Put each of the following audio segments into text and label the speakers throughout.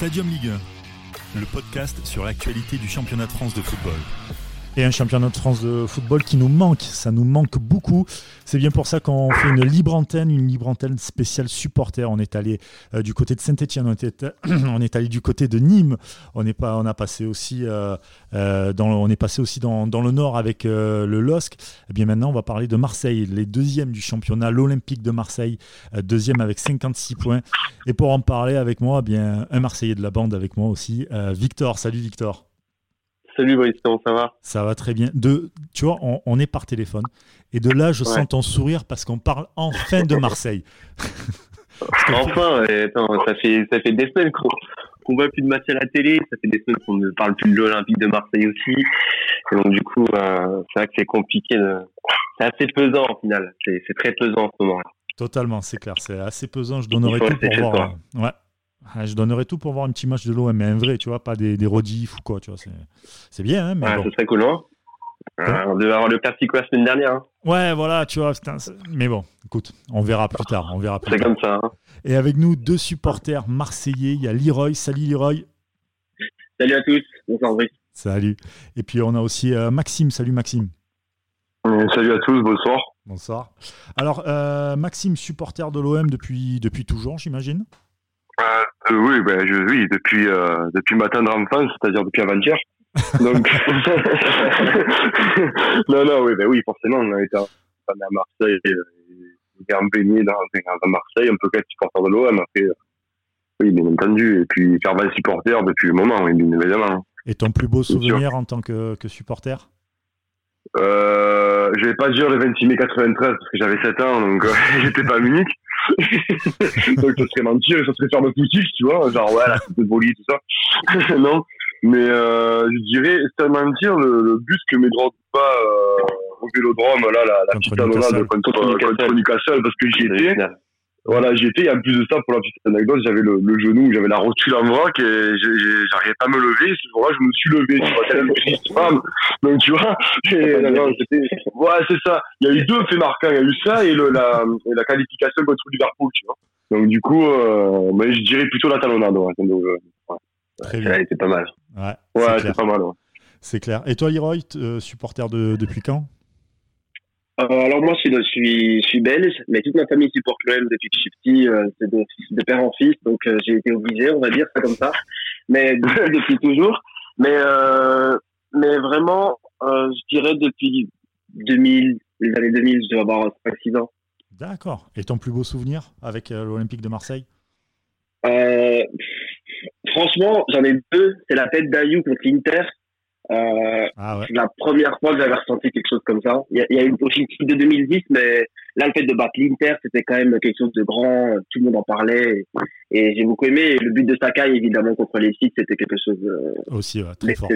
Speaker 1: Stadium Ligue 1, le podcast sur l'actualité du championnat de France de football.
Speaker 2: Et un championnat de France de football qui nous manque, ça nous manque beaucoup. C'est bien pour ça qu'on fait une libre antenne, une libre antenne spéciale supporter. On est allé euh, du côté de Saint-Etienne, on, est allé du côté de Nîmes, on est, pas, passé aussi, euh, euh, dans, le nord avec le LOSC. Eh bien maintenant, on va parler de Marseille, les deuxièmes du championnat, l'Olympique de Marseille, deuxième avec 56 points. Et pour en parler avec moi, eh bien un Marseillais de la bande avec moi aussi, Victor. Salut Victor.
Speaker 3: Salut Brice, comment ça va
Speaker 2: Ça va très bien. De, tu vois, on, est par téléphone. Et de là, je sens ton sourire parce qu'on parle enfin de Marseille.
Speaker 3: enfin, ça, fait, ça fait des semaines qu'on ne voit plus de matchs à la télé. Ça fait des semaines qu'on ne parle plus de l'Olympique de Marseille aussi. Et donc, du coup, euh, c'est vrai que c'est compliqué. C'est assez pesant au final. C'est très pesant en ce moment.
Speaker 2: Totalement, c'est clair. C'est assez pesant. Je donnerais tout pour voir. Euh, ouais. Ah, je donnerais tout pour voir un petit match de l'OM, mais un vrai, tu vois, pas des, des rodifs ou quoi, tu vois. C'est bien, hein, mais
Speaker 3: ouais, Ce serait cool, hein on devait avoir le Classico la semaine dernière. Hein.
Speaker 2: Ouais, voilà, tu vois. mais bon, écoute, on verra plus tard. On verra
Speaker 3: C'est comme ça. Hein.
Speaker 2: Et avec nous, deux supporters marseillais. Il y a Leroy. Salut Leroy.
Speaker 4: Salut à tous. Bonsoir Brice.
Speaker 2: Salut. Et puis on a aussi euh, Maxime. Salut Maxime.
Speaker 5: Euh, salut à tous. Bonsoir.
Speaker 2: Bonsoir. Alors, euh, Maxime, supporter de l'OM depuis, depuis toujours, j'imagine?
Speaker 5: Euh, oui, ben, je, oui, depuis, euh, depuis ma tendre enfance, c'est-à-dire depuis avant-hier. Donc, non, non, oui, ben oui, forcément, on a été à Marseille, et, en baigné dans, dans Marseille, on peut être supporter de l'OM, après, euh, oui, bien entendu, et puis faire mal supporter depuis le moment, oui, bien évidemment.
Speaker 2: Et ton plus beau souvenir en tant que, que supporter?
Speaker 5: Euh, je vais pas dire le 26 mai 93 parce que j'avais 7 ans donc euh, j'étais pas à Munich donc ça serait mentir ça serait faire le politique tu vois genre ouais la de Boli tout ça. Non. Mais euh, je dirais c'est mentir le, le bus que mes grands pas euh, au Vélodrome là la, la petite annonce contre, contre, Newcastle. Parce que j'y étais voilà, j'y étais. Et en plus de ça, pour la petite anecdote, j'avais le, le, genou, j'avais la rotule en vrac et j'arrivais pas à me lever. Ce jour-là, je me suis levé. Tu vois, tellement femme. Donc, tu vois, ouais, c'est ça. Il y a eu deux faits marquants. Il y a eu ça et, le, la, et la qualification contre Liverpool, tu vois. Donc, du coup, euh, mais je dirais plutôt la talonnade. Ouais. Donc, euh, ouais. Très bien. Été pas mal. Ouais, ouais c'est pas mal. Ouais.
Speaker 2: C'est clair. Et toi, Leroy, euh, supporter de, depuis quand?
Speaker 4: Euh, alors moi, je suis, je suis, belge, mais toute ma famille supporte l'OM depuis que je suis petit, euh, c'est de, de, père en fils, donc euh, j'ai été obligé, on va dire, c'est comme ça. Mais depuis toujours. Mais, mais vraiment, je dirais depuis 2000, les années 2000, je dois avoir 5-6 ans.
Speaker 2: D'accord. Et ton plus beau souvenir avec l'Olympique de Marseille?
Speaker 4: Franchement, j'en ai deux. C'est la tête d'Ayou contre l'Inter euh, ah la première fois que j'avais ressenti quelque chose comme ça. Il y a, eu aussi une de 2010, mais là, le fait de battre l'Inter, c'était quand même quelque chose de grand. Tout le monde en parlait. Et, j'ai beaucoup aimé. Et le but de Sakai, évidemment, contre les sites, c'était quelque chose euh,
Speaker 2: aussi très fort.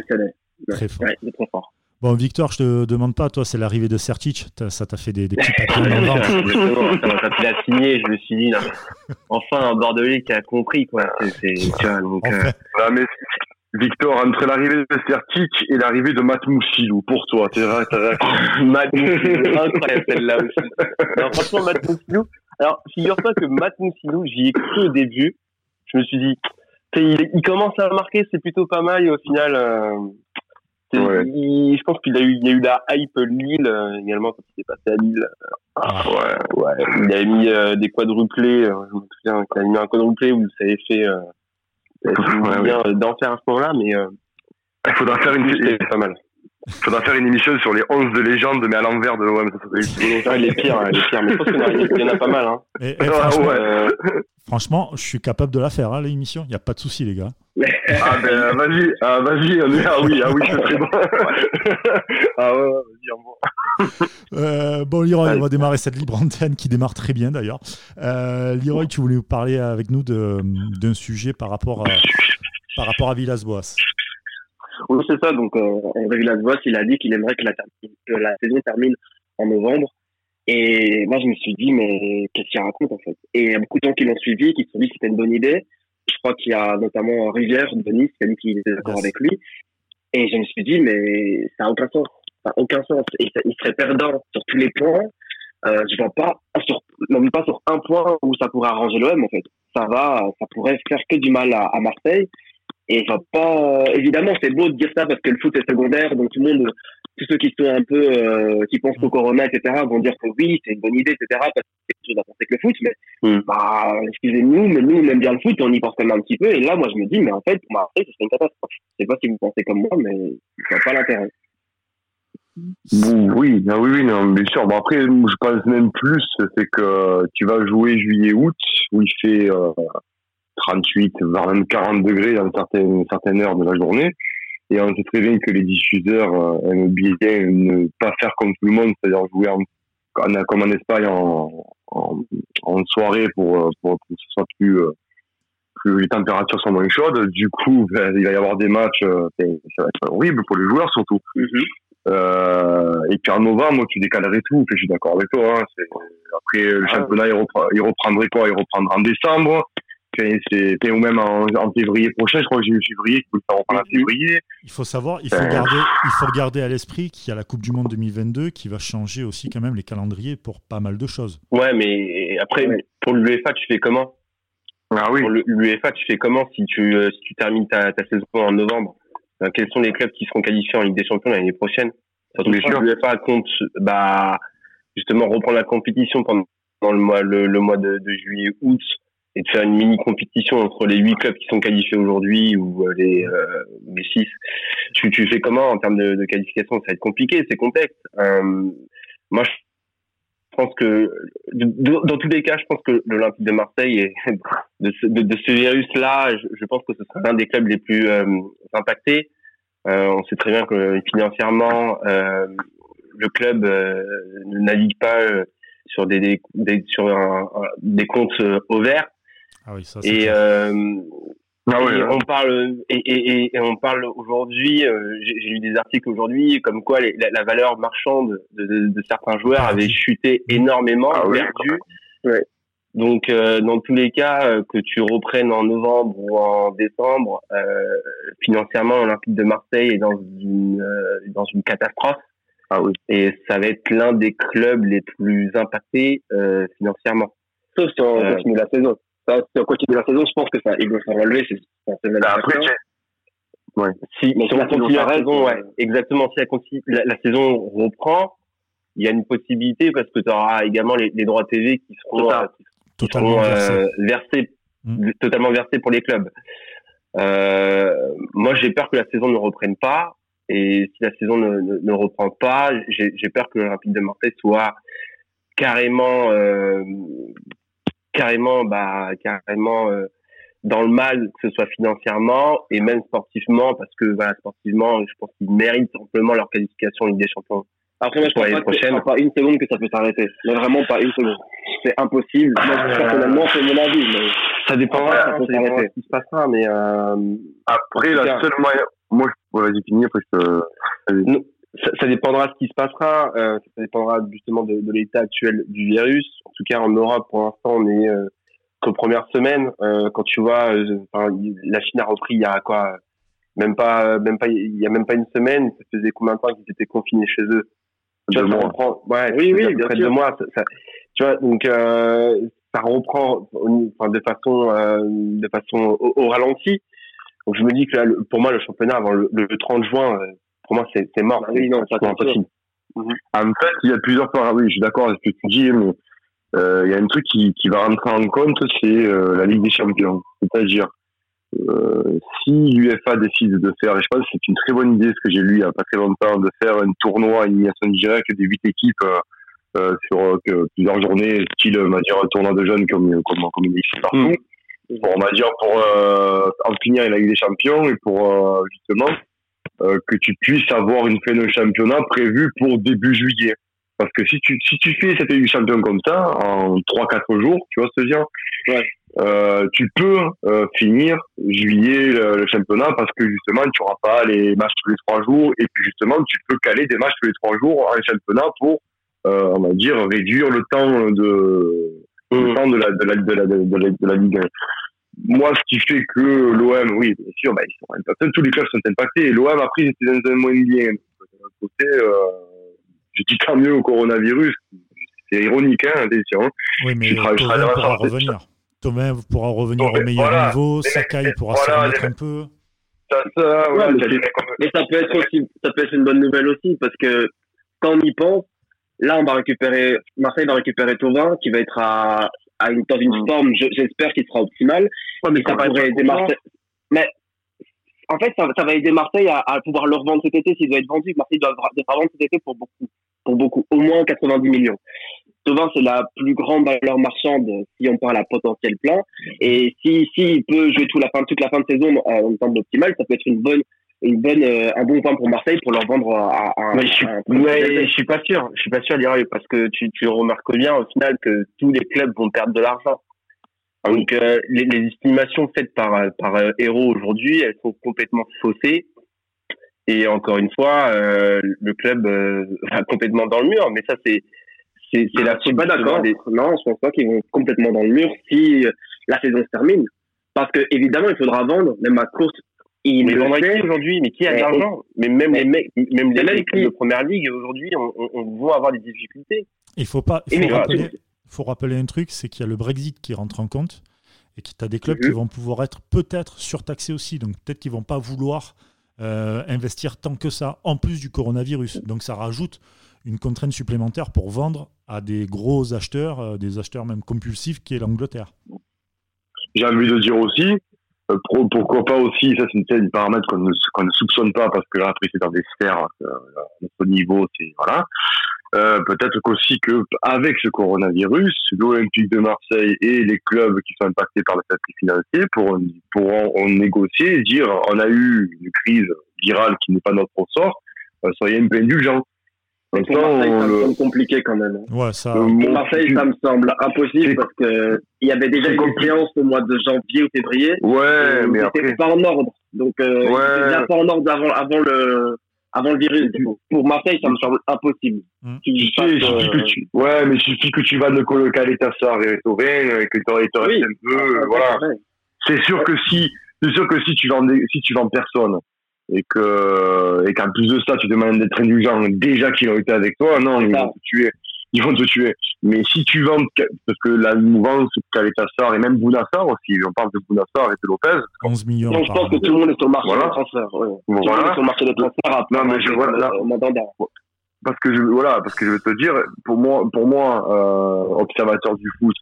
Speaker 4: Très fort. très fort.
Speaker 2: Bon, Victor, je te demande pas, toi, c'est l'arrivée de Sertic, ça t'a fait des, des petits papiers dans le ventre.
Speaker 3: Quand il a signé, je me suis dit, enfin, un Bordelais qui a compris, quoi. C'est, tu vois, donc,
Speaker 5: euh, mais Victor, entre l'arrivée de Sertic et l'arrivée de Matt Moussilou, pour toi, t'es
Speaker 3: Matt Moussilou, incroyable celle-là aussi. Alors, franchement, Matt Moussilou, alors, figure-toi que Matt Moussilou, j'y ai cru au début. Je me suis dit, il, il, commence à marquer, c'est plutôt pas mal, et au final, euh, je pense qu'il a eu, il y a eu la hype Lille, euh, également, quand il est passé à Lille. Ah, ouais, ouais. Il avait mis euh, des quadruplés, euh, je me souviens qu'il a mis un quadruplé où ça avait fait, ouais, bien ouais. d'en faire à ce moment-là, mais euh,
Speaker 5: il faudra faire une c'est pas mal. Il faudra faire une émission sur les 11 de légende, mais à l'envers de l'OM.
Speaker 3: Ça, les pires, les pires. Mais je pense qu'il y en a pas mal. Hein.
Speaker 2: Et, et franchement, euh... franchement, je suis capable de la faire, hein, l'émission. Il n'y a pas de souci, les gars.
Speaker 5: ah ben vas-y, ah, vas-y, ah oui, ah oui, c'est très bon. ah ouais, vas-y, en bon.
Speaker 2: Euh, bon, Leroy, on va démarrer cette libre antenne qui démarre très bien d'ailleurs. Euh, Leroy, tu voulais parler avec nous d'un sujet par rapport à, par rapport à Villas-Boas.
Speaker 4: Oui, c'est ça. Donc, euh, André Villas-Boas, il a dit qu'il aimerait que la, que la, saison termine en novembre. Et moi, je me suis dit, mais qu'est-ce qu'il raconte en fait? Et il y a beaucoup de gens qui l'ont suivi, qui se sont dit que c'était une bonne idée. Je crois qu'il y a notamment Rivière de Nice qui a dit qu'il était d'accord avec lui. Et je me suis dit, mais ça n'a aucun sens. Ça n'a aucun sens. Et il serait perdant sur tous les points. euh, je vois pas sur, même pas sur un point où ça pourrait arranger l'OM en fait. Ça va, ça pourrait faire que du mal à, à Marseille. Et va pas, évidemment, c'est beau de dire ça parce que le foot est secondaire, donc tout le monde, tous ceux qui sont un peu, euh, qui pensent au corona, etc., vont dire que oui, c'est une bonne idée, etc., parce que c'est quelque chose à penser que le foot, mais,
Speaker 3: Mm.
Speaker 4: bah, excusez-nous, mais nous, on aime bien le foot, on y pense quand même un petit peu, et là, moi, je me dis, mais en fait, pour Marseille, ce serait une catastrophe. Je sais pas si vous pensez comme moi, mais je vois pas l'intérêt.
Speaker 5: Oui, ah oui, oui, non, bien sûr. Bon, après, je pense même plus, c'est que tu vas jouer juillet-août, où il fait euh, 38, voire même 40 degrés dans certaines, certaines heures de la journée. Et on sait très bien que les diffuseurs euh, aiment bien ne pas faire comme tout le monde, c'est-à-dire jouer en, en- comme en Espagne en, en, en soirée pour, euh, pour, pour que ce soit plus, euh, plus les températures sont moins chaudes. Du coup, ben, il va y avoir des matchs, euh, ça va être horrible pour les joueurs surtout. Euh, et puis en novembre, tu décalerais tout. Je suis d'accord avec toi. Hein. Après, le
Speaker 4: Ah.
Speaker 5: championnat, il, reprend- il reprendrait quoi? Il reprendra en décembre. Ou même en, en février prochain. Je crois que j'ai eu février. Reprendre en février.
Speaker 2: Il faut savoir, il faut,
Speaker 5: Euh.
Speaker 2: garder, il faut garder à l'esprit qu'il y a la Coupe du Monde 2022 qui va changer aussi quand même les calendriers pour pas mal de choses.
Speaker 3: Ouais, mais après,
Speaker 4: Ouais.
Speaker 3: pour l'UEFA, tu fais comment?
Speaker 5: Ah oui.
Speaker 3: Pour l'UEFA, tu fais comment si tu, euh, si tu termines ta, ta saison en novembre? Euh, Quels sont les clubs qui seront qualifiés en Ligue des Champions l'année prochaine? Surtout que l'UEFA compte bah, justement reprendre la compétition pendant le mois, le, le mois de, de juillet-août et de faire une mini compétition entre les huit clubs qui sont qualifiés aujourd'hui ou euh, les, euh, les six. Tu, tu fais comment en termes de, de qualification? Ça va être compliqué, c'est complexe. Euh, moi, je pense que dans tous les cas, je pense que l'Olympique de Marseille est de ce, de, ce virus-là, je, pense que ce sera l'un des clubs les plus euh, impactés. Euh, on sait très bien que financièrement, euh, le club ne navigue pas sur des, des, sur un- des comptes euh, au vert.
Speaker 2: Ah oui, ça c'est
Speaker 3: Et, euh,
Speaker 5: Ah oui,
Speaker 3: et on parle et, et, et- et on parle aujourd'hui. euh, J'ai j'ai lu des articles aujourd'hui comme quoi les- la, la valeur marchande de, de, de certains joueurs avait chuté énormément,
Speaker 5: Ah oui,
Speaker 3: perdu.
Speaker 4: Ouais.
Speaker 3: Donc euh, dans tous les cas, euh, que tu reprennes en novembre ou en décembre, euh, financièrement l'Olympique de Marseille est dans une euh, dans une catastrophe.
Speaker 5: Ah oui.
Speaker 3: Et ça va être l'un des clubs les plus impactés euh, financièrement.
Speaker 4: Sauf si on
Speaker 3: Euh.
Speaker 4: continue la saison. Ça, si on continue la saison, je pense que ça, ils vont se relever, c'est,
Speaker 5: Bah, après,
Speaker 4: certain.
Speaker 3: Si,
Speaker 4: Mais
Speaker 3: si
Speaker 4: si la saison
Speaker 3: continue la
Speaker 4: s'arrête,
Speaker 3: saison, ouais,
Speaker 4: euh,
Speaker 3: exactement. Si la, conti- la, la saison reprend, il y a une possibilité parce que tu auras également les, les droits TV qui seront, euh, qui
Speaker 2: Totalement
Speaker 3: seront,
Speaker 2: versé.
Speaker 3: euh, versés,
Speaker 2: Mm.
Speaker 3: totalement versés pour les clubs. Euh, moi, j'ai peur que la saison ne reprenne pas. Et si la saison ne, ne, ne reprend pas, j'ai j'ai peur que le Rapide de Marseille soit carrément, euh, carrément, bah, carrément euh, dans le mal, que ce soit financièrement et même sportivement, parce que voilà, sportivement, je pense qu'ils méritent simplement leur qualification Ligue des Champions.
Speaker 4: Après, moi, je pense
Speaker 3: l'année
Speaker 4: pas,
Speaker 3: prochaine.
Speaker 4: pas une seconde que ça peut s'arrêter. Mais vraiment pas une seconde. C'est impossible. Moi, personnellement, c'est mon avis, mais
Speaker 3: Ça dépendra,
Speaker 4: Ouais,
Speaker 3: ça
Speaker 4: ça s'arrêter.
Speaker 3: de ce qui se passera, mais euh,
Speaker 5: Après, la seule moyen. Moi, je... ouais, vas-y, finis, après, je te.
Speaker 3: Ça, ça dépendra de ce qui se passera. euh, ça dépendra justement de, de l'état actuel du virus. En tout cas, en Europe, pour l'instant, on est euh, qu'aux premières semaines. Euh, quand tu vois, euh, la Chine a repris il y a quoi Même pas, même pas, il y a même pas une semaine. Ça faisait combien de temps qu'ils étaient confinés chez eux? Tu
Speaker 5: Deux
Speaker 3: vois, ça
Speaker 5: mois.
Speaker 3: reprend. Ouais,
Speaker 4: Oui, oui, bien
Speaker 3: près
Speaker 4: sûr.
Speaker 3: deux mois. Ça, ça- tu vois, donc euh, ça reprend enfin, de façon, euh, de façon au, au ralenti. Donc je me dis que là, pour moi, le championnat avant le, le 30 juin, euh, pour moi, c'est mort.
Speaker 4: Ah oui, non,
Speaker 3: c'est impossible.
Speaker 5: En fait, il y a plusieurs paramètres. Oui, je suis d'accord avec ce que tu dis, mais euh, il y a un truc qui, qui va rentrer en compte, c'est euh, la Ligue des Champions. C'est-à-dire, euh, si l'UFA décide de faire, et je pense que c'est une très bonne idée, ce que j'ai lu il n'y a pas très longtemps, de faire un tournoi à élimination directe des huit équipes euh, euh, sur euh, plusieurs journées, style, on va dire, un tournoi de jeunes comme, comme, comme il existe partout. Pour, on va dire, pour euh, en finir la Ligue des Champions et pour euh, justement euh, que tu puisses avoir une fin de championnat prévue pour début juillet. Parce que si tu, si tu fais cette Ligue des Champions comme ça, en 3-4 jours, tu vois ce que je veux dire?
Speaker 4: Ouais.
Speaker 5: euh, Tu peux euh, finir juillet le, le championnat parce que justement, tu n'auras pas les matchs tous les 3 jours et puis justement, tu peux caler des matchs tous les 3 jours en championnat pour, on va dire, réduire le temps de, le temps de la, de la, de la, de la, de la Ligue 1 moi, ce qui fait que l'OM, oui, bien sûr, bah, ils sont impactés, tous les clubs sont impactés. Et l'OM, après, ils étaient dans un moins bien. Donc, D'un autre côté, euh, je dis tant mieux au coronavirus. C'est ironique, hein, attention.
Speaker 2: Oui, mais Tovin pourra revenir. Tovin pourra revenir au meilleur niveau, Sakai pourra se remettre un peu.
Speaker 4: Ça, ça, ouais, mais, ça peut être aussi, ça peut être une bonne nouvelle aussi, parce que quand on y pense, là, on va récupérer, Marseille va récupérer Tovin, qui va être à, à une, dans une mm. forme, j'espère qu'il sera optimal. Ouais, mais ça, pourrait aider Marseille. Mais, en fait, ça, ça, va aider Marseille à, à, pouvoir le revendre cet été s'il doit être vendu. Marseille doit, doit vendre cet été pour beaucoup, pour beaucoup, au moins 90 millions. Tovin, c'est la plus grande valeur marchande si on parle à potentiel plein. Et si, si il peut jouer toute la fin, toute la fin de saison en temps optimal, ça peut être une bonne, une bonne, euh, un bon point pour Marseille pour leur vendre à, à
Speaker 3: je suis, je suis pas sûr, je suis pas sûr, Leroy, parce que tu, tu remarques bien au final que tous les clubs vont perdre de l'argent. Donc euh, les, les, estimations faites par par euh, Hero aujourd'hui, elles sont complètement faussées. Et encore une fois, euh, le club va complètement dans le mur. Mais ça, c'est c'est la.
Speaker 4: Je suis pas d'accord. Non, je pense pas qu'ils vont complètement dans le mur si la saison se termine. Parce que évidemment, il faudra vendre, même à courte
Speaker 3: il mais vendrait aujourd'hui Mais qui a de l'argent Mais même les mecs, même les mecs de première ligue aujourd'hui, on, on, vont avoir des difficultés.
Speaker 2: Il faut pas. Il faut, rappeler, faut rappeler un truc, c'est qu'il y a le Brexit qui rentre en compte et que tu as des clubs qui mhm. vont pouvoir être peut-être surtaxés aussi. Donc peut-être qu'ils vont pas vouloir euh, investir tant que ça, en plus du coronavirus. Donc ça rajoute une contrainte supplémentaire pour vendre à des gros acheteurs, euh, des acheteurs même compulsifs, qui est l'Angleterre.
Speaker 5: J'ai envie de dire aussi, euh, pourquoi pas aussi, ça c'est une, paramètre qu'on ne, ne, soupçonne pas parce que là après c'est dans des sphères, euh, notre niveau, c'est voilà. Euh, peut-être qu'aussi que avec ce coronavirus, l'Olympique de Marseille et les clubs qui sont impactés par le fait financier pourront, pourront négocier et dire on a eu une crise virale qui n'est pas notre ressort, euh, soyez un peu indulgents.
Speaker 4: Pour Marseille, ça me semble compliqué quand même.
Speaker 2: Ouais, ça...
Speaker 4: Pour Marseille, ça me semble impossible parce que il y avait déjà une séance au mois de janvier ou février.
Speaker 5: Ouais, mais
Speaker 4: après. pas en ordre. Donc, euh, ouais. déjà pas en ordre avant, avant le, avant le virus. Pour Marseille, ça me semble impossible.
Speaker 5: Mmh. Tu sais, que tu... Ouais, mais il suffit que tu vas de colocaler ta soeur et Torren, et que tu aurais oui. un peu, voilà. C'est sûr que si, c'est sûr que si tu vends, si tu vends personne, et que et qu'en plus de ça tu demandes d'être indulgent déjà qu'ils ont été avec toi non ils vont te tuer. Ils vont te tuer. Mais si tu vends parce que la mouvance Caletassar et même Bounassar aussi on parle de Bounassar et de Lopez.
Speaker 2: 11 millions
Speaker 4: donc, je pense que tout le monde est sur le marché voilà. des transferts ouais. voilà. tout le monde est sur le marché des transferts non mais je
Speaker 5: voilà là, parce que je voilà parce que je veux te dire pour moi pour moi euh, observateur du foot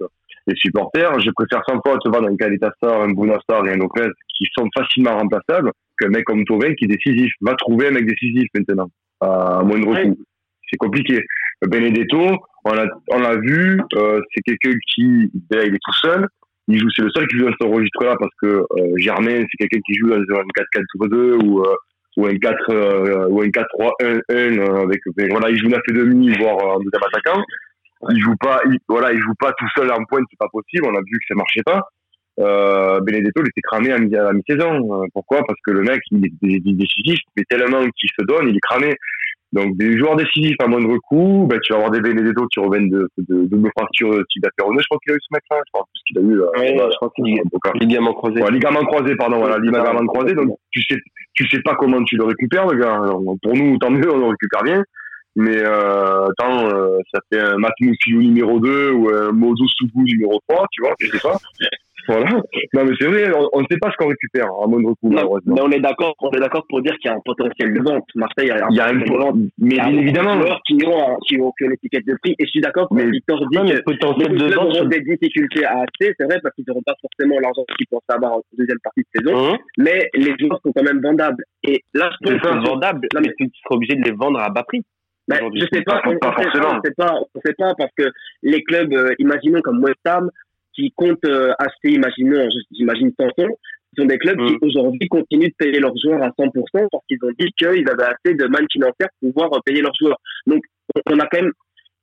Speaker 5: et supporters je préfère 100 fois te vendre un Caletassar un Bounassar et un Lopez qui sont facilement remplaçables qu'un mec comme Tovin qui est décisif. Va trouver un mec décisif maintenant, à moindre coût. C'est compliqué. Benedetto, on l'a on vu, euh, c'est quelqu'un qui, il est tout seul. Il joue, c'est le seul qui joue dans ce registre-là parce que euh, Germain, c'est quelqu'un qui joue dans un 4-4-2 ou euh, ou un 4 euh, ou un 4-3-1-1 avec voilà, il joue 9 et demi voire en deuxième attaquant. Il joue pas, il, voilà, il joue pas tout seul en pointe, c'est pas possible. On a vu que ça marchait pas euh, Benedetto il était cramé à, la mi-saison. Euh, pourquoi? Parce que le mec, il est, décisif, mais tellement qu'il se donne, il est cramé. Donc des joueurs décisifs à moindre coût, ben, tu vas avoir des Benedetto qui reviennent de, de, double fracture type d'apéroneux. Je crois qu'il a eu ce mec-là. Je crois plus qu'il a eu. Euh,
Speaker 3: ouais, je crois qu'il a ligament croisé.
Speaker 5: Ouais, ligament croisé, pardon. Voilà, ligament croisé. Donc tu sais, tu sais pas comment tu le récupères, le gars. Alors, pour nous, tant mieux, on le récupère bien. Mais euh, attends, euh, ça fait un Matmoussou numéro 2 ou un Mozo Sougou numéro 3, tu vois, je sais pas. Voilà. Non, mais c'est vrai, on ne sait pas ce qu'on récupère à moindre coût,
Speaker 4: malheureusement. Mais on est d'accord, on est d'accord pour dire qu'il y a un potentiel de vente. Marseille a un,
Speaker 5: il y a un vente. Mais bien évidemment.
Speaker 4: Qui ont, qui ont que l'étiquette de prix. Et je suis d'accord
Speaker 3: mais Victor dit que le potentiel de vente
Speaker 4: auront des difficultés à acheter. C'est vrai parce qu'ils n'auront pas forcément l'argent qu'ils pensent avoir en deuxième partie de saison. Mmh. Mais les joueurs sont quand même vendables. Et là,
Speaker 3: je pense vendables. Non, mais tu seras obligé de les vendre à bas prix.
Speaker 4: Ben, je sais pas, on, pas, on sait pas, on sait pas parce que les clubs, euh, imaginons comme West Ham, qui comptent euh, acheter, imaginons, j'imagine Sanson, ce sont des clubs qui mm. aujourd'hui continuent de payer leurs joueurs à 100% parce qu'ils ont dit qu'ils avaient assez de manne financière pour pouvoir payer leurs joueurs. Donc, on a quand même,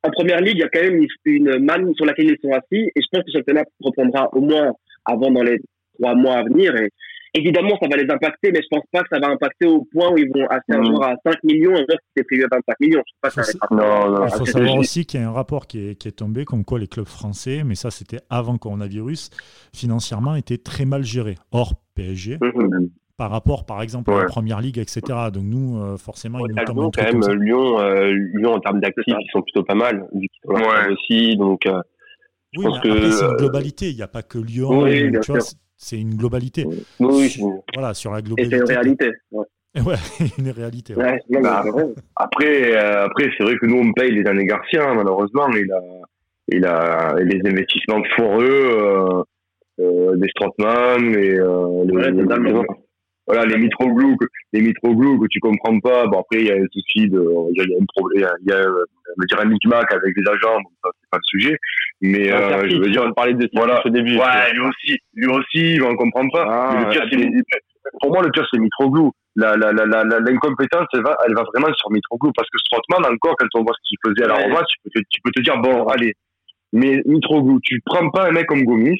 Speaker 4: en première ligue, il y a quand même une, manne sur laquelle ils sont assis et je pense que le championnat reprendra au moins avant dans les trois mois à venir et Évidemment, ça va les impacter, mais je pense pas que ça va impacter au point où ils vont acheter un mm. joueur à 5 millions, un joueur qui était prévu à 25 millions. Je sais pas ça
Speaker 2: Il faut savoir aussi qu'il y a un rapport qui est, qui est, tombé, comme quoi les clubs français, mais ça c'était avant coronavirus, financièrement étaient très mal gérés. Or, PSG, mm-hmm. par rapport, par exemple, à la première ligue, etc. Donc nous, euh, forcément,
Speaker 3: il nous tombe quand même Lyon, euh, Lyon en termes d'actifs, ils sont plutôt pas mal. Du aussi, donc. Euh,
Speaker 2: oui, après, c'est une globalité. Il n'y a pas que Lyon. Oui, tu vois, c'est une globalité. Oui, voilà, sur la globalité.
Speaker 4: Et c'est une réalité. Ouais.
Speaker 2: Ouais, une réalité.
Speaker 5: Ouais. Bah, après, après c'est vrai que nous, on paye les années Garcia, hein, malheureusement. Il a, il a les investissements foireux, euh, des Strottmann, et, les, voilà les Mitroglou que les Mitroglou que tu comprends pas bon après il y a un souci de il y a, un problème il y a dire un micmac avec les agents bon, ça c'est pas le sujet mais euh, je veux dire
Speaker 3: on parlait de
Speaker 5: voilà.
Speaker 3: au début.
Speaker 5: Ouais lui aussi lui aussi on comprend pas. Ah, le pire, pour moi le pire c'est Mitroglou. La la la l'incompétence elle va elle va vraiment sur Mitroglou. Parce que Strottmann encore quand on voit ce qu'il faisait à la ouais. tu peux te, tu peux te dire bon allez. Mais Mitroglou tu prends pas un mec comme Gomis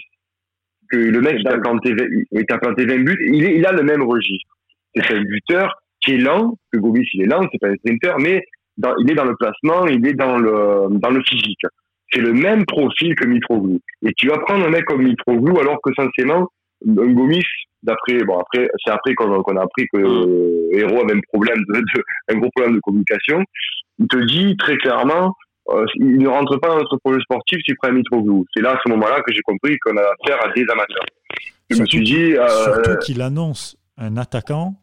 Speaker 5: que le mec, il t'a planté, il t'a planté 20 buts, il, est, il a le même registre. C'est un buteur qui est lent, que Gomis, il est lent, c'est pas un sprinter, mais dans, il est dans le placement, il est dans le, dans le physique. C'est le même profil que Mitroglou. Et tu vas prendre un mec comme Mitroglou, alors que sincèrement, un Gomis, d'après, bon, après, c'est après qu'on a appris que euh, Héros avait un problème de, de, un gros problème de communication. Il te dit très clairement, euh, il ne rentre pas dans notre projet sportif s'il prend Mitroglou. C'est là, à ce moment-là, que j'ai compris qu'on a affaire à des amateurs.
Speaker 2: Je me suis dit. Euh, surtout qu'il annonce un attaquant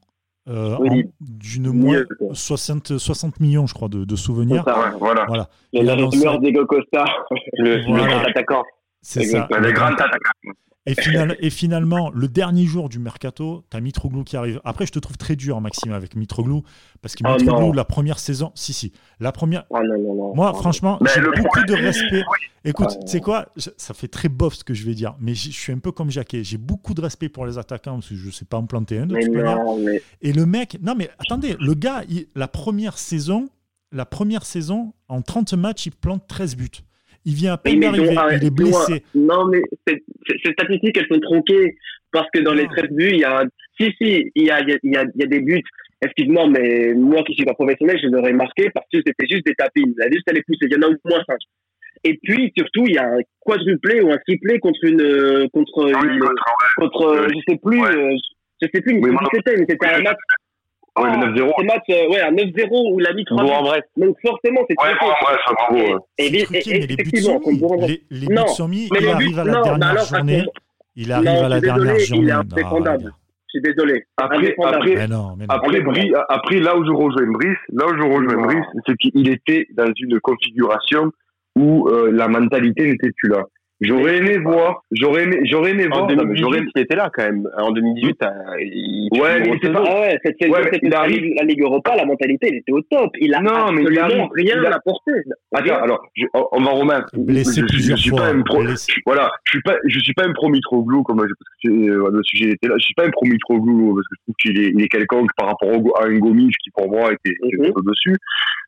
Speaker 2: euh, d'une moins 60, 60 millions, je crois, de, de souvenirs.
Speaker 5: Ça, voilà.
Speaker 3: voilà. Il, a lancé... Diego Costa, le,
Speaker 2: voilà.
Speaker 3: le attaquant.
Speaker 2: C'est ça.
Speaker 5: Le grand attaquant.
Speaker 2: Et, final, et, finalement, le dernier jour du mercato, tu as Mitroglou qui arrive. Après, je te trouve très dur, Maxime, avec Mitroglou. Parce que oh Mitroglou, la première saison. Si, si. La première.
Speaker 3: Oh non, non, non.
Speaker 2: Moi, franchement, j'ai beaucoup de respect. Écoute, tu sais quoi? Ça fait très bof ce que je vais dire. Mais je suis un peu comme Jacquet. J'ai beaucoup de respect pour les attaquants parce que je ne sais pas en planter un de toute manière. Mais... Et le mec. Non, mais attendez, le gars, il... la première saison. La première saison, en 30 matchs, il plante 13 buts. Il vient à peine d'arriver, il est blessé.
Speaker 4: Non, mais ces statistiques, elles sont tronquées parce que dans les 13 buts, il y a. Si, si, il y a, il y a, il y a des buts. Excuse-moi, mais moi qui suis pas professionnel, je l'aurais marqué parce que c'était juste des tapines. La liste, elle est poussée. Il y en a au moins 5. Et puis, surtout, il y a un quadruplé ou un triplé contre une. Contre, une, contre, je sais plus. Ouais. je sais plus une oui, c'était, mais c'était un match
Speaker 5: Ouais, le 9-0.
Speaker 4: C'est match, euh, ouais, un 9-0 où il a mis 3
Speaker 3: en bref.
Speaker 4: Donc forcément, c'est
Speaker 5: ouais, très ouais, c'est un gros.
Speaker 2: Et, et, et, effectivement, les, les buts sont mis, il arrive à la dernière journée. Il arrive à la dernière journée.
Speaker 4: Il est indéfendable. Je suis désolé.
Speaker 5: Après, après, non, mais non. après, Bri, après, là où je rejoins Brice, là où je rejoins Brice, c'est qu'il était dans une configuration où euh, la mentalité n'était plus là. J'aurais aimé voir, j'aurais aimé, j'aurais aimé voir.
Speaker 3: En 2018, il était là quand même. En 2018, euh, il,
Speaker 4: ouais, mais c'est pas, ah ouais, cette saison, ouais, il arrive, la Ligue Europa, la mentalité, il était au top. Il a non, mais il arrive, rien à apporté.
Speaker 5: Attends, alors, je, on va remettre.
Speaker 2: Blessé je, plusieurs
Speaker 5: je, je
Speaker 2: fois.
Speaker 5: Pas un pro, voilà, je suis pas, je suis pas un pro Mitroglou comme parce que euh, le sujet était là. Je suis pas un pro Mitroglou parce que je trouve qu'il est, il est quelconque par rapport à un Gomis qui pour moi était, était mm -hmm. dessus.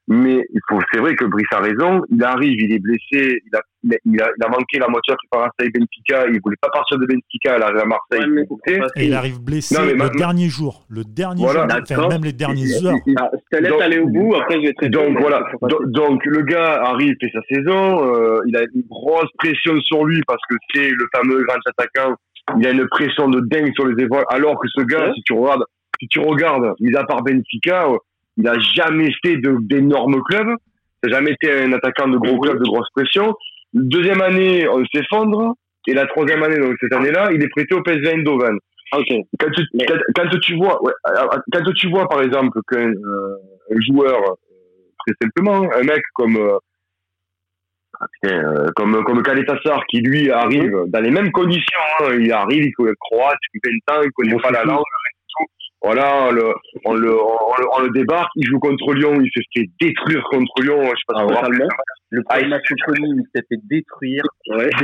Speaker 5: Mais il faut, c'est vrai que Brice a raison. Il arrive, il est blessé, il a, il a, il a manqué la moitié qui part à Benfica. Il voulait pas partir de Benfica, il arrive à Marseille.
Speaker 2: Ouais, et il arrive blessé non, le dernier jour, le dernier voilà, jour, enfin, même les dernières heures.
Speaker 4: Ah, je te laisse aller au bout. Après, je vais traiter.
Speaker 5: Donc voilà. Donc, donc, le gars arrive, fait sa saison. Euh, il a une grosse pression sur lui parce que c'est le fameux grand attaquant. Il a une pression de dingue sur les épaules. Alors que ce gars, si tu regardes, si tu regardes, mis à part Benfica il n'a jamais fait d'énormes clubs. Il n'a jamais été un attaquant de gros clubs, de grosse pression. Deuxième année, on s'effondre. Et la troisième année, donc cette année-là, il est prêté au PSV Eindhoven.
Speaker 4: Okay.
Speaker 5: Quand, tu, quand, quand, tu vois, ouais, quand tu vois par exemple qu'un euh, joueur, euh, très simplement, un mec comme euh, putain, euh, comme comme Kaletassar qui lui arrive dans les mêmes conditions, hein, il arrive, il connaît croate, il fait le temps, il connaît pas la langue, voilà, on le, on le, on le, débarque, il joue contre Lyon, il se fait détruire contre Lyon, je sais pas
Speaker 3: ah, Le premier match connu, il s'est fait détruire.
Speaker 5: Ouais.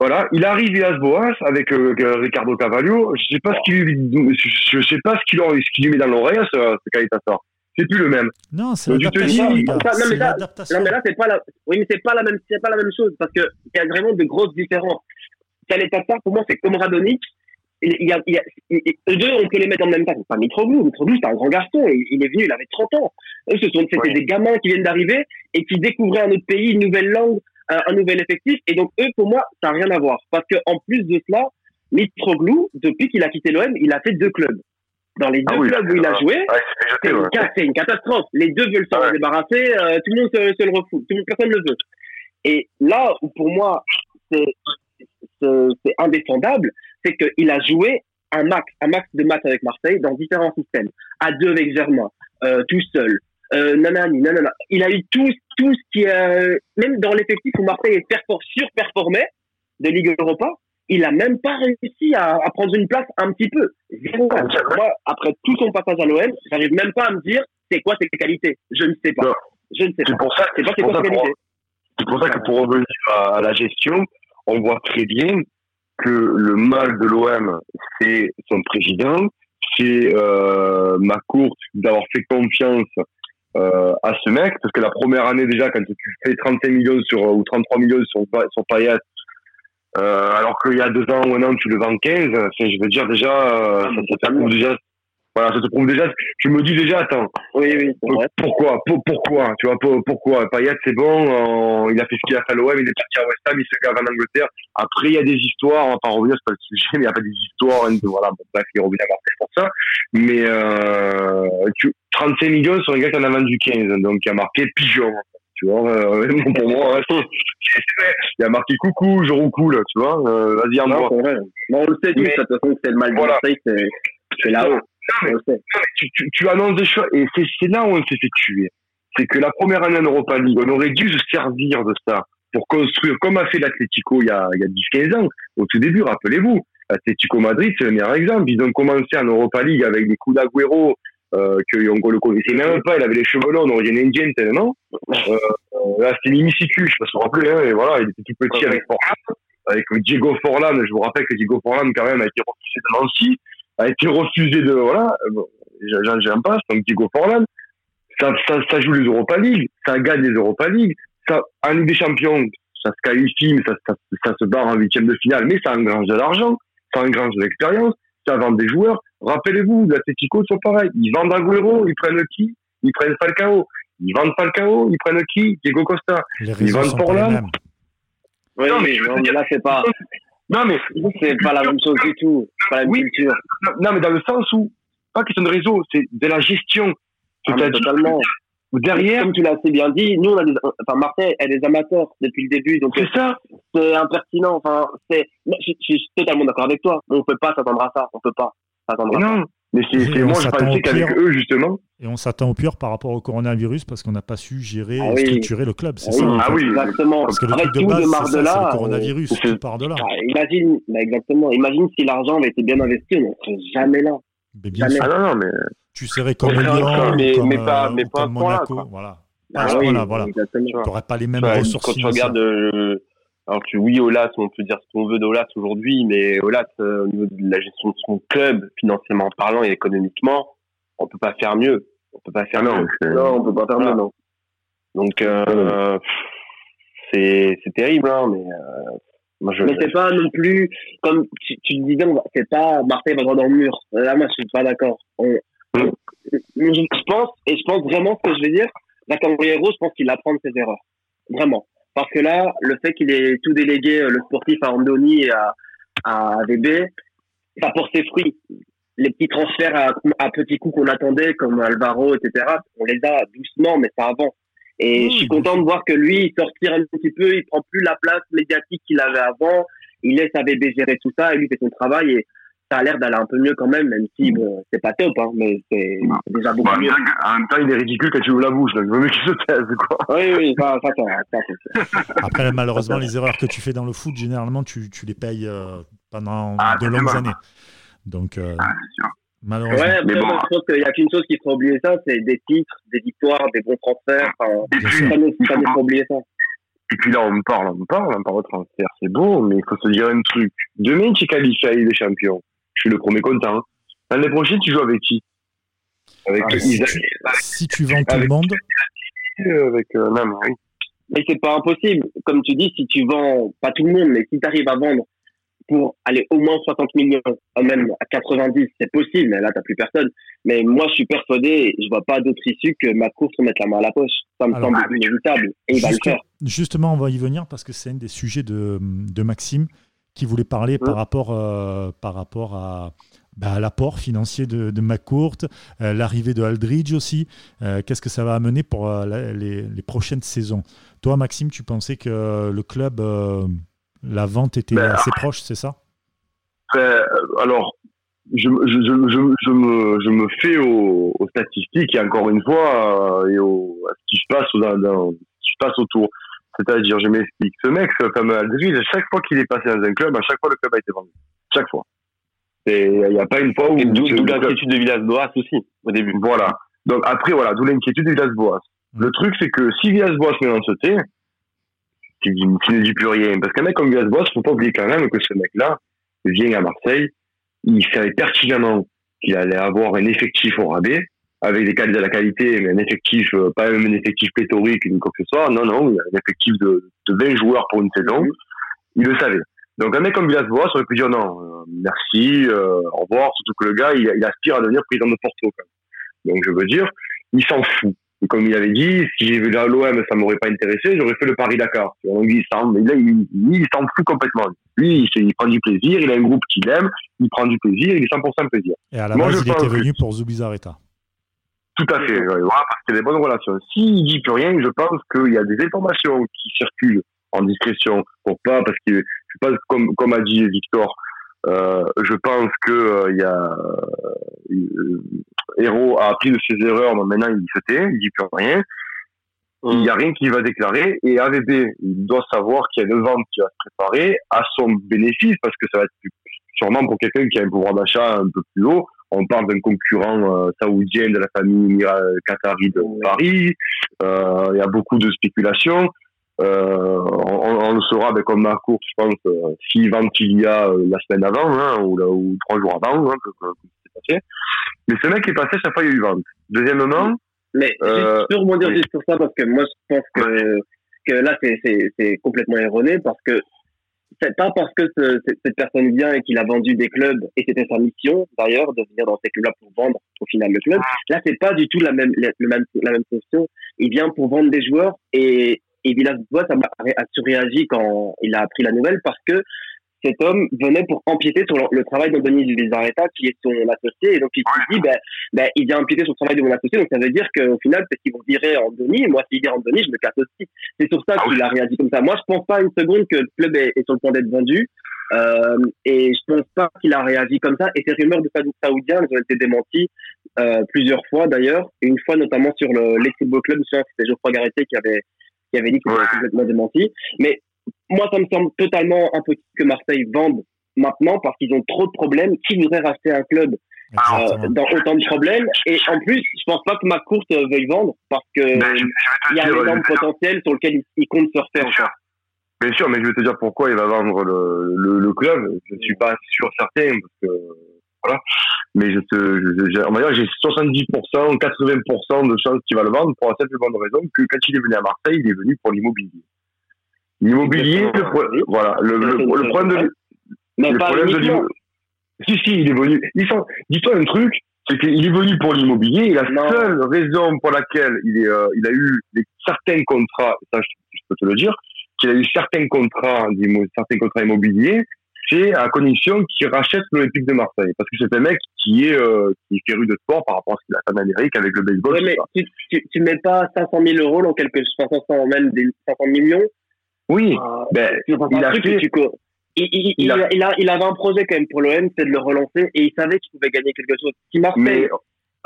Speaker 5: Voilà, il arrive à Boas avec euh, Ricardo Cavaglio. Je sais pas ce qu'il je sais pas ce qu'il ce qu'il lui met dans l'oreille, ce, ce Calitassar. C'est plus le même.
Speaker 2: Non, c'est l'adaptation.
Speaker 4: Non, mais là, non, mais là, c'est pas la, oui, mais c'est pas la même, c'est pas la même chose parce que il y a vraiment de grosses différences. Calitassar, pour moi, c'est comme Radonic il y a, il y a, eux deux, on peut les mettre en même temps. Pas Mitroglou. Mitroglou, c'est un grand garçon. Il, il, est venu, il avait 30 ans. Eux, ce sont, c'était des gamins qui viennent d'arriver et qui découvraient un autre pays, une nouvelle langue, un, un, nouvel effectif. Et donc, eux, pour moi, ça n'a rien à voir. Parce que, en plus de cela, Mitroglou, depuis qu'il a quitté l'OM, il a fait deux clubs. Dans les deux
Speaker 5: Ah oui,
Speaker 4: clubs où il a joué,
Speaker 5: Ouais, c'est
Speaker 4: c'est une,
Speaker 5: ouais.
Speaker 4: c'est une catastrophe. Les deux veulent s'en
Speaker 5: Ouais.
Speaker 4: débarrasser, euh, tout le monde se, se le refoule, tout le monde, personne ne le veut. Et là où pour moi c'est c'est- c'est indéfendable, c'est qu'il a joué un max, un max de matchs avec Marseille dans différents systèmes, à deux avec Germain, euh, tout seul, euh, nanani, nanana. Il a eu tout, tout ce qui, euh, même dans l'effectif où Marseille est perfor- surperformé de Ligue Europa, il a même pas réussi à, à prendre une place un petit peu. Zéro. Moi, après tout son passage à l'OM, j'arrive même pas à me dire c'est quoi ses qualités. Je ne sais pas.
Speaker 5: Non.
Speaker 4: Je ne sais
Speaker 5: C'est
Speaker 4: pas.
Speaker 5: pour ça
Speaker 4: c'est
Speaker 5: pour ça, pour-
Speaker 4: qualités.
Speaker 5: C'est pour ça que pour revenir à la gestion, on voit très bien que le mal de l'OM, c'est son président, c'est euh, ma courte d'avoir fait confiance euh, à ce mec, parce que la première année déjà, quand tu fais 35 millions sur ou 33 millions sur, sur Payet, euh, alors qu'il y a deux ans ou un an, tu le vends 15, enfin, je veux dire déjà, euh, ça, ça prouve déjà, voilà, ça te prouve déjà, je me dis déjà, attends,
Speaker 4: Oui, oui, vrai.
Speaker 5: pourquoi Pour- Pourquoi Tu vois, pour- pourquoi? Payet, c'est bon, euh, il a fait ce qu'il a fait à l'OM, il est parti à West Ham, il se gave en Angleterre. Après, il y a des histoires, on va pas revenir, c'est pas le sujet, mais il y a pas des histoires, hein, de- voilà, bon, bref, il est revenu à Marseille pour ça. Mais euh, tu, 35 millions sur un gars qui en a vendu 15, donc qui a marqué pigeon. Tu vois, euh, pour moi, vrai. Il a marqué coucou, je roule cool, tu vois. Euh, Vas-y,
Speaker 4: Non,
Speaker 5: envoie.
Speaker 4: Bon, on le sait de toute façon, c'est le mal de
Speaker 5: Voilà.
Speaker 4: Marseille, c'est là-haut.
Speaker 5: Tu, tu, tu annonces des choses et c'est là où on s'est fait tuer. C'est que la première année en Europa League, on aurait dû se servir de ça pour construire, comme a fait l'Atlético il y a, il y a 10-15 ans, au tout début, rappelez-vous. L'Atlético Madrid, c'est le meilleur exemple. Ils ont commencé en Europa League avec des coups d'Aguero, euh, que on le connaissait même pas, il avait les cheveux longs, on aurait dit un Indien tellement. Euh, là, c'était Mimicicu, je sais pas si vous vous rappelez, hein, et voilà, il était tout petit avec Forlan, avec Diego Forlan, je vous rappelle que Diego Forlan, quand même, a été refusé de Nancy, a été refusé de, voilà, bon, j'en j'en passe, donc Diego Forlan, ça, ça, ça joue les Europa League, ça gagne les Europa League, ça, en Ligue des Champions, ça se qualifie, mais ça, ça, ça se barre en huitième de finale, mais ça engrange de l'argent, ça engrange de l'expérience, ça vend des joueurs. Rappelez-vous, l'Atletico sont pareils. Ils vendent Agüero, ils prennent qui? Ils prennent Falcao. Ils vendent Falcao, ils prennent qui? Diego Costa.
Speaker 2: Les
Speaker 5: Ils vendent
Speaker 2: pas
Speaker 5: Forlan. Non, mais je veux dire-
Speaker 4: là, c'est pas,
Speaker 5: Non, mais,
Speaker 4: c'est pas la même chose du tout. Pas la même
Speaker 5: Oui.
Speaker 4: culture.
Speaker 5: non, mais dans le sens où, pas question de réseau, c'est de la gestion.
Speaker 4: Ah, totalement.
Speaker 5: derrière,
Speaker 4: Comme tu l'as assez bien dit, nous, on a des, enfin, Marseille est des amateurs depuis le début, donc
Speaker 5: c'est ça.
Speaker 4: c'est impertinent. Enfin, c'est, je, je suis totalement d'accord avec toi. On peut pas s'attendre à ça. On peut pas s'attendre à ça.
Speaker 5: Mais c'est, moi, je
Speaker 2: s'attend
Speaker 5: pensais
Speaker 2: au
Speaker 5: qu'avec
Speaker 2: pire.
Speaker 5: eux, justement.
Speaker 2: Et on s'attend au pire par rapport au coronavirus parce qu'on n'a pas su gérer
Speaker 4: Ah
Speaker 2: et structurer le club. C'est
Speaker 4: Ah
Speaker 2: ça.
Speaker 5: Ah
Speaker 2: fait.
Speaker 5: oui,
Speaker 4: Exactement.
Speaker 2: Parce que le
Speaker 4: Après,
Speaker 2: truc de
Speaker 4: tout
Speaker 2: base,
Speaker 4: démarre
Speaker 2: c'est le coronavirus qui part de là.
Speaker 4: bah, imagine, bah, exactement. Imagine si l'argent avait été bien investi, on n'en serait jamais là.
Speaker 2: Mais bien
Speaker 4: Jamais.
Speaker 2: sûr,
Speaker 5: Ah non, non, mais.
Speaker 2: tu serais comme Lyon,
Speaker 3: mais-
Speaker 2: ou comme,
Speaker 3: mais pas-
Speaker 2: euh,
Speaker 3: mais pas
Speaker 2: comme Monaco.
Speaker 3: quoi.
Speaker 2: Voilà.
Speaker 4: Ah oui,
Speaker 2: voilà.
Speaker 4: exactement.
Speaker 3: Tu
Speaker 2: n'aurais pas les mêmes ressources
Speaker 3: quand tu regardes, euh, alors que oui, Olas, on peut dire ce qu'on veut d'Olas aujourd'hui, mais Olas, euh, au niveau de la gestion de son club, financièrement parlant et économiquement, on peut pas faire mieux. On peut pas faire
Speaker 5: non,
Speaker 3: mieux.
Speaker 4: Non, on peut pas faire mieux, non.
Speaker 3: Donc, euh, c'est c'est terrible, hein, mais euh, moi je.
Speaker 4: Mais c'est pas non plus, comme tu, tu le disais, on va- c'est pas Marseille va droit dans le mur. Là, moi, je suis pas d'accord. On- on- je, pense, et je pense vraiment ce que je vais dire, Jacques Henriero, je pense qu'il apprend de ses erreurs. Vraiment. Parce que là, le fait qu'il ait tout délégué, euh, le sportif à Andoni et à, à VB, ça porte ses fruits. Les petits transferts à, à petits coups qu'on attendait, comme Alvaro, etc., on les a doucement, mais ça avance. Et je suis content de voir que lui, il sortir un petit peu, il prend plus la place médiatique qu'il avait avant, il laisse à bébé gérer tout ça, et lui fait son travail, et ça a l'air d'aller un peu mieux quand même, même si bon, c'est pas top, hein, mais c'est déjà beaucoup
Speaker 5: Bah,
Speaker 4: mieux.
Speaker 5: en même temps, il est ridicule quand tu ouvres la bouche, donc il vaut mieux qu'il se taise, quoi.
Speaker 4: Oui, oui, ça, ça, ça, ça, ça,
Speaker 2: Après, malheureusement, les erreurs que tu fais dans le foot, généralement, tu, tu les payes euh, pendant
Speaker 5: Ah,
Speaker 2: de longues années. Donc, euh,
Speaker 5: Ah,
Speaker 2: malheureusement.
Speaker 4: Ouais,
Speaker 5: Mais bon.
Speaker 4: moi, je pense qu'il y a qu'une chose qui faut oublier ça, c'est des titres, des victoires, des bons transferts. Enfin,
Speaker 5: Et puis,
Speaker 4: ça ne oublier ça.
Speaker 5: et puis là, on me parle, on me parle, on parle de transfert, c'est beau, mais il faut se dire un truc. Demain, tu es qualifié à des Champions. Je suis le premier content. hein. L'année prochaine, tu joues avec qui? Avec
Speaker 2: Ah, si,
Speaker 5: Isaac,
Speaker 2: tu, si tu vends tout le monde,
Speaker 5: avec euh, non, oui.
Speaker 4: Mais c'est pas impossible. Comme tu dis, si tu vends, pas tout le monde, mais si tu arrives à vendre pour aller au moins 60 millions, même à 90, c'est possible, mais là, t'as plus personne. Mais moi, je suis persuadé, je vois pas d'autre issue que ma course se mettre la main à la poche. Ça me
Speaker 2: Alors,
Speaker 4: semble inévitable. Et il va le faire.
Speaker 2: Justement, on va y venir parce que c'est un des sujets de, de Maxime qui voulait parler par rapport, par rapport à, bah, l'apport financier de, de McCourt, l'arrivée de Aldridge aussi. Qu'est-ce que ça va amener pour les, les, prochaines saisons? Toi, Maxime, tu pensais que le club, la vente était ben, assez proche, c'est ça?
Speaker 5: Ben, Alors, je, je, je, je, me, je me fais aux, aux, statistiques et encore une fois euh, et au, à ce qui se passe, dans, dans, ce qui se passe autour. C'est-à-dire, je m'explique. Ce mec, ce fameux Aldridge, à chaque fois qu'il est passé dans un club, à chaque fois le club a été vendu. Chaque fois. Il n'y a pas une fois où.
Speaker 3: D'où l'inquiétude de Villas-Boas aussi, au début.
Speaker 5: Voilà. Donc après, voilà, d'où l'inquiétude de Villas-Boas. Le mm. truc, c'est que si Villas-Boas met en sauté, qui, qui ne dit plus rien, parce qu'un mec comme Villas-Boas, faut pas oublier quand même que ce mec-là vient à Marseille, il savait pertinemment qu'il allait avoir un effectif au rabais, avec des qualités de la qualité, mais un effectif, euh, pas même un effectif pléthorique ni quoi que ce soit. Non, non, il y a un effectif de, de 20 joueurs pour une saison. Il le savait. Donc un mec comme Villas-Boas aurait pu dire non, euh, merci, euh, au revoir, surtout que le gars, il, il, aspire à devenir président de Porto. Quand même. Donc je veux dire, il s'en fout. Et comme il avait dit, si j'ai vu l'OM, ça m'aurait pas intéressé, j'aurais fait le Paris-Dakar. Donc il s'en, là, il, il s'en fout complètement. Lui, il, il, prend du plaisir, il a un groupe qu'il aime, il prend du plaisir, il est 100% plaisir.
Speaker 2: Et à la Moi, base, il était venu pour Zubizarreta.
Speaker 5: Tout à fait, parce qu'il y a des bonnes relations. S'il dit plus rien, je pense qu'il y a des informations qui circulent en discrétion, pour pas, parce que, je pense, comme, comme a dit Victor, euh, je pense que euh, y a euh, a appris de ses erreurs, donc maintenant il se tait, il dit plus rien. Il n'y a rien qui va déclarer et AVB, il doit savoir qu'il y a une vente qui va se préparer à son bénéfice parce que ça va être sûrement pour quelqu'un qui a un pouvoir d'achat un peu plus haut. On parle d'un concurrent euh, saoudien de la famille Qatari de Paris. Euh, il y a beaucoup de spéculations. Euh, on, on, le saura ben, comme Marco, je pense, euh, s'il vend qu'il y a euh, la semaine avant, hein, ou, ou, trois jours avant, hein, c'est passé. Mais ce mec est passé, chaque fois il y a eu vente. Deuxièmement...
Speaker 4: Mais euh, je peux rebondir juste sur ça, parce que moi je pense que, que là c'est complètement erroné, parce que pas parce que ce, cette personne vient et qu'il a vendu des clubs, et c'était sa mission d'ailleurs, de venir dans ces clubs-là pour vendre au final le club. Là, c'est pas du tout la même, la, même, la même fonction. Il vient pour vendre des joueurs et et Villas-Boas a, surréagi quand il a appris la nouvelle parce que cet homme venait pour empiéter sur le, travail d'Anthony Vizarreta, qui est son associé. Et donc, il se dit, ben, ben, il vient empiéter sur le travail de mon associé. Donc, ça veut dire qu'au final, peut-être qu'ils vont virer Anthony. Et moi, s'il vire Anthony, je me casse aussi. C'est sur ça qu'il a réagi comme ça. Moi, je pense pas une seconde que le club est, sur le point d'être vendu. Euh, et je pense pas qu'il a réagi comme ça. Et ces rumeurs de saoudien, elles ont été démenties euh, plusieurs fois d'ailleurs. Une fois notamment sur le football Club, c'était Geoffroy Garreté qui avait qui avait dit que c'était complètement démenti. Mais moi, ça me semble totalement impossible que Marseille vende maintenant parce qu'ils ont trop de problèmes. Qui voudrait racheter un club euh, dans autant de problèmes? Et en plus, je pense pas que McCourt euh, veuille vendre parce que il y a un énorme potentiel sur lequel il, compte se refaire.
Speaker 5: Bien sûr, mais je vais te dire pourquoi il va vendre le, le, le club. Je ne suis pas sûr certain parce que voilà. Mais je te, je, on va dire, j'ai 70%, 80% de chances qu'il va le vendre pour la simple bonne raison que quand il est venu à Marseille, il est venu pour l'immobilier. L'immobilier, voilà, le, le, problème de, le problème de l'immobilier. Si, si, il est venu. Dis-toi un truc, c'est qu'il est venu pour l'immobilier et la seule raison pour laquelle il, est, euh, il a eu des, certains contrats, ça je, peux te le dire, qu'il a eu certains contrats, certains contrats immobiliers, c'est à condition qu'il rachète l'Olympique de Marseille. Parce que c'est un mec qui est, euh, qui est féru de sport par rapport à ce qu'il a fait en Amérique avec le baseball.
Speaker 4: mais tu, tu, tu, mets pas 500 000 euros dans quelque chose, 500, même des 500 millions.
Speaker 5: Oui, euh, ben, il a fait.
Speaker 4: Il, il, il, a, il, a, il avait un projet quand même pour l'OM, c'est de le relancer et il savait qu'il pouvait gagner quelque chose. Si Marseille, mais,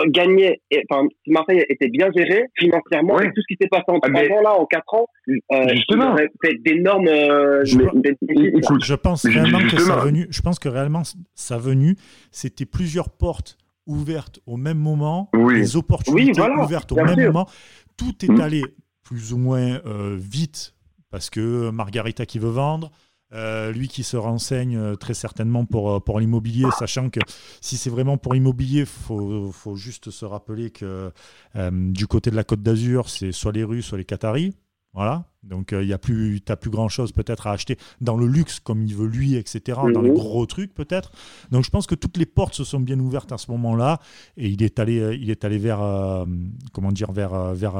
Speaker 4: gagné, enfin, Marseille était bien géré financièrement, tout ce qui s'est passé en ah, trois ans là, en quatre ans, euh,
Speaker 5: justement,
Speaker 4: fait d'énormes. Euh,
Speaker 2: je, pense réellement que sa venue, je pense que réellement sa venue, c'était plusieurs portes ouvertes au même moment,
Speaker 5: oui.
Speaker 2: des opportunités ouvertes au même moment. Tout est mm. allé plus ou moins euh, vite parce que Margarita qui veut vendre, euh, lui qui se renseigne euh, très certainement pour, euh, pour l'immobilier, sachant que si c'est vraiment pour l'immobilier, il faut, faut, juste se rappeler que du côté de la Côte d'Azur, c'est soit les Russes, soit les Qataris. Voilà. Donc, il y plus, tu n'as plus grand-chose peut-être à acheter dans le luxe comme il veut lui, etc., dans les mhm. gros trucs peut-être. Donc, je pense que toutes les portes se sont bien ouvertes à ce moment-là et il est allé, il est allé vers, comment dire, vers, vers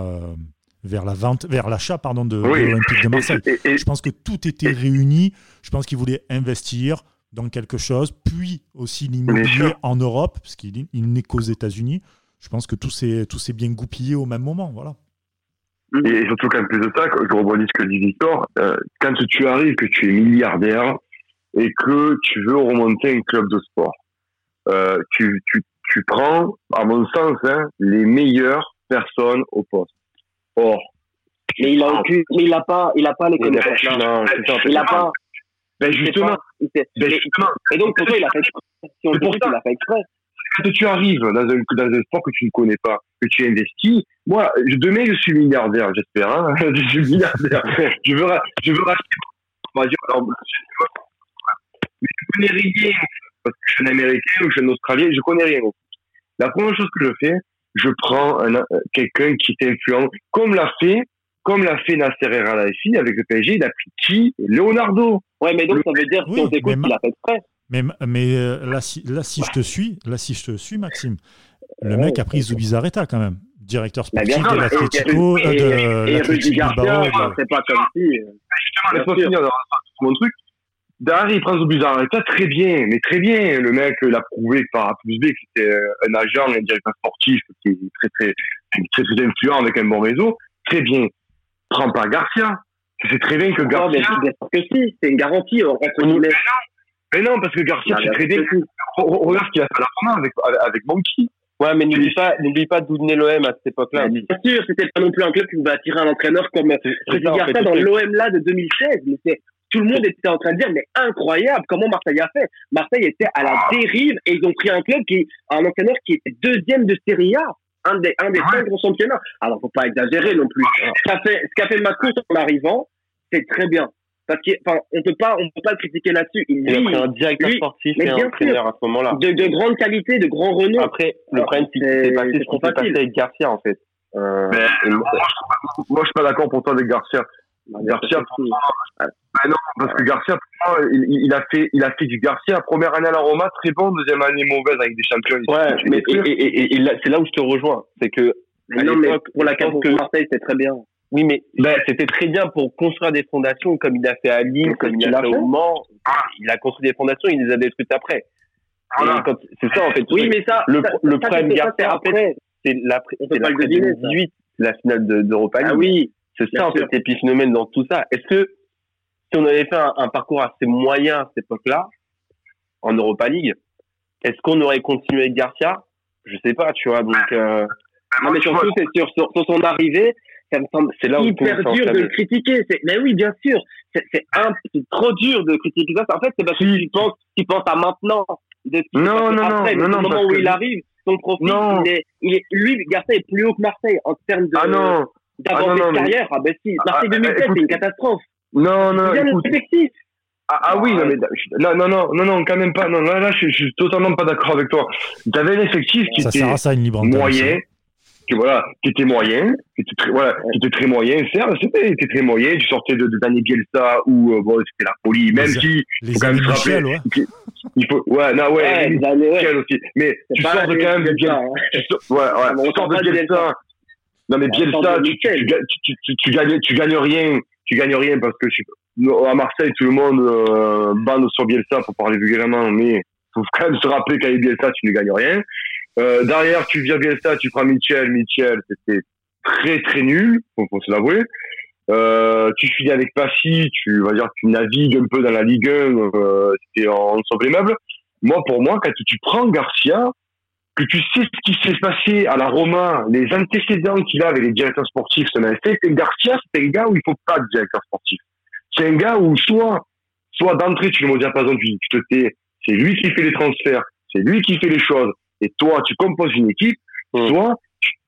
Speaker 2: vers la vente, vers l'achat pardon de, l'Olympique de Marseille. je pense que tout était réuni. Je pense qu'il voulait investir dans quelque chose, puis aussi l'immobilier en Europe, parce qu'il n'est qu'aux États-Unis. Je pense que tout s'est tout s'est bien goupillé au même moment, voilà.
Speaker 5: Et surtout qu'en plus de ça, je rebondis ce que dit Victor, euh, quand tu arrives, que tu es milliardaire et que tu veux remonter un club de sport, euh, tu, tu, tu prends, à mon sens, hein, les meilleures personnes au poste. Or,
Speaker 4: mais il a aucune, mais il a pas, il a pas les connaissances. Il a pas.
Speaker 5: Ben justement.
Speaker 4: ben justement. Et donc pourquoi il a fait Si on pour ça, il a fait exprès.
Speaker 5: Quand tu arrives dans un, dans un sport que tu ne connais pas, que tu investis, moi, demain je suis milliardaire, j'espère. Hein je suis milliardaire. je veux, je veux racheter. On va dire, alors, mais je connais rien parce que je suis un Américain ou je suis un Australien, je connais rien. La première chose que je fais, je prends quelqu'un qui est influent, comme l'a fait, comme l'a fait Nasser Al-Khelaifi avec le PSG, il a pris qui? Leonardo.
Speaker 4: Ouais, mais donc ça veut dire, si on t'écoute, il a fait exprès.
Speaker 2: Mais, mais euh, là, si, là, si je te suis, là, si je te suis, Maxime, le mec a pris Zubizarreta quand même, directeur sportif de l'Atletico,
Speaker 4: euh, de l'Atletico Bilbao. C'est pas comme si.
Speaker 5: Euh, laisse-moi finir mon truc. Derrière, il prend Zubizarreta très bien, mais très bien. Le mec l'a prouvé par A plus B que c'était un agent, un directeur sportif qui est très, très, très, très influent avec un bon réseau. Très bien. Prends pas Garcia. C'est très bien que Garcia.
Speaker 4: Non, mais que si, c'est une garantie. On
Speaker 5: mais non, parce que Garcia, c'est très bien. Regarde ce qu'il a fait à la fin avec, avec Monkey.
Speaker 3: Ouais, mais n'oublie pas, n'oublie pas d'où venait l'OM à cette époque-là.
Speaker 4: Bien sûr, c'était pas non plus un club qui pouvait attirer un entraîneur comme Freddy Garcia dans l'OM là de 2016. Mais tout le monde était en train de dire, mais incroyable, comment Marseille a fait. Marseille était à la dérive et ils ont pris un club qui, un entraîneur qui était deuxième de Serie A. Un des, un des cinq gros championnats. Alors, faut pas exagérer non plus. Ce qu'a fait, ce qu'a fait en arrivant, c'est très bien. Parce qu'on on peut pas on peut pas le critiquer là-dessus.
Speaker 3: Il, il a pris un directeur sportif et un entraîneur à ce moment-là.
Speaker 4: de, de grande qualité de grand renom.
Speaker 3: Après le problème c'est que c'est passé ce qui s'est passé avec Garcia en fait.
Speaker 5: Euh, moi, moi, je suis pas d'accord pour toi avec Garcia Garcia bah non parce que Garcia il, il, a fait il a fait du Garcia première année à la Roma très bon deuxième année mauvaise avec des champions
Speaker 3: ouais mais et, et, et, c'est là où je te rejoins c'est que
Speaker 4: non mais pour la carte que Marseille c'est très bien
Speaker 3: oui, mais ben, c'était très bien pour construire des fondations, comme il a fait à Lille, comme il a fait au Mans. Il a construit des fondations, il les a détruites après. C'est ça, en fait.
Speaker 4: Oui, mais ça,
Speaker 3: le, le problème Garcia, après, c'est la, c'est la 2018, la finale d'Europa League.
Speaker 4: Ah oui.
Speaker 3: C'est ça, en fait, l'épiphénomène dans tout ça. Est-ce que, si on avait fait un, parcours assez moyen à cette époque-là, en Europa League, est-ce qu'on aurait continué avec Garcia? Je sais pas, tu vois, donc, euh...
Speaker 4: Non, mais surtout, c'est sur, sur son arrivée, ça me semble c'est là hyper dur de le critiquer. Mais oui, bien sûr, c'est trop dur de critiquer ça. En fait, c'est parce que tu penses, tu penses à maintenant.
Speaker 5: De non, non,
Speaker 4: après,
Speaker 5: non,
Speaker 4: non, moment où il arrive, son profil, il est, il est, lui, Garcia est plus haut que Marseille en termes de,
Speaker 5: ah non.
Speaker 4: D'avancée ah de carrière. Ah ben si, Marseille 2007, ah, c'est une catastrophe.
Speaker 5: Non, non, écoute. Ah, ah, oui, non, mais non, non, non, non, non, quand même pas. Non, là, là, je, je suis totalement pas d'accord avec toi. Tu avais un effectif qui
Speaker 2: ça
Speaker 5: était
Speaker 2: sert à ça, une libre
Speaker 5: moyen, qui voilà, qui était moyen, qui était très, voilà, qui était très moyen, certes, c'était, était très moyen, tu sortais de, de Danny Bielsa ou, euh, bon, c'était la folie, même si,
Speaker 2: les faut quand même se rappeler, ouais.
Speaker 5: il faut, ouais, non, ouais, ouais, les Michel aussi, mais tu sors de quand même de Bielsa, hein. ouais, ouais, tu sors de Bielsa, non, mais Bielsa, tu, tu, tu, tu, tu, gagnes, tu gagnes rien, tu gagnes rien parce que, à Marseille, tout le monde, euh, bande sur Bielsa pour parler vulgairement, mais faut quand même se rappeler qu'avec Bielsa, tu ne gagnes rien. Euh, derrière, tu viens Bielsa, tu prends Mitchell. Mitchell, c'était très très nul, faut, faut se l'avouer. Euh, tu finis avec Passy, tu vas dire tu navigues un peu dans la Ligue 1, euh, c'était en dessous les meubles. Moi, pour moi, quand tu prends Garcia, que tu sais ce qui s'est passé à la Roma, les antécédents qu'il a avec les directeurs sportifs, c'est Garcia, c'est un gars où il faut pas de directeur sportif. C'est un gars où soit, soit d'entrée, tu le mets au diapason, tu, tu te tais, c'est lui qui fait les transferts, c'est lui qui fait les choses, et toi, tu composes une équipe, toi, soit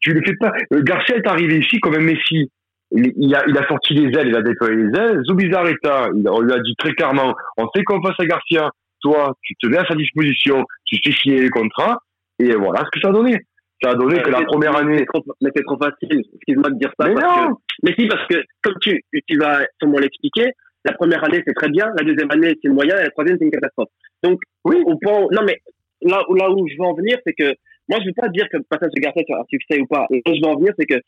Speaker 5: tu, ne le fais pas. Euh, Garcia est arrivé ici comme un Messi. Il, a, il a sorti les ailes, il a déployé les ailes. Zubizarreta, on lui a dit très clairement, on sait qu'on face à Garcia. Toi, tu te mets à sa disposition, tu fais signer les contrats, et voilà ce que ça a donné. Ça a donné que la première année.
Speaker 4: Mais c'est trop facile, excuse-moi de dire ça. Mais non! mais si, parce que, comme tu, tu vas sûrement l'expliquer, la première année, c'est très bien, la deuxième année, c'est le moyen, et la troisième, c'est une catastrophe. Donc, oui. au point, non, mais là, là où je veux en venir, c'est que moi, je veux pas dire que le passage de Garcia un succès ou pas. Là où je veux en venir, c'est que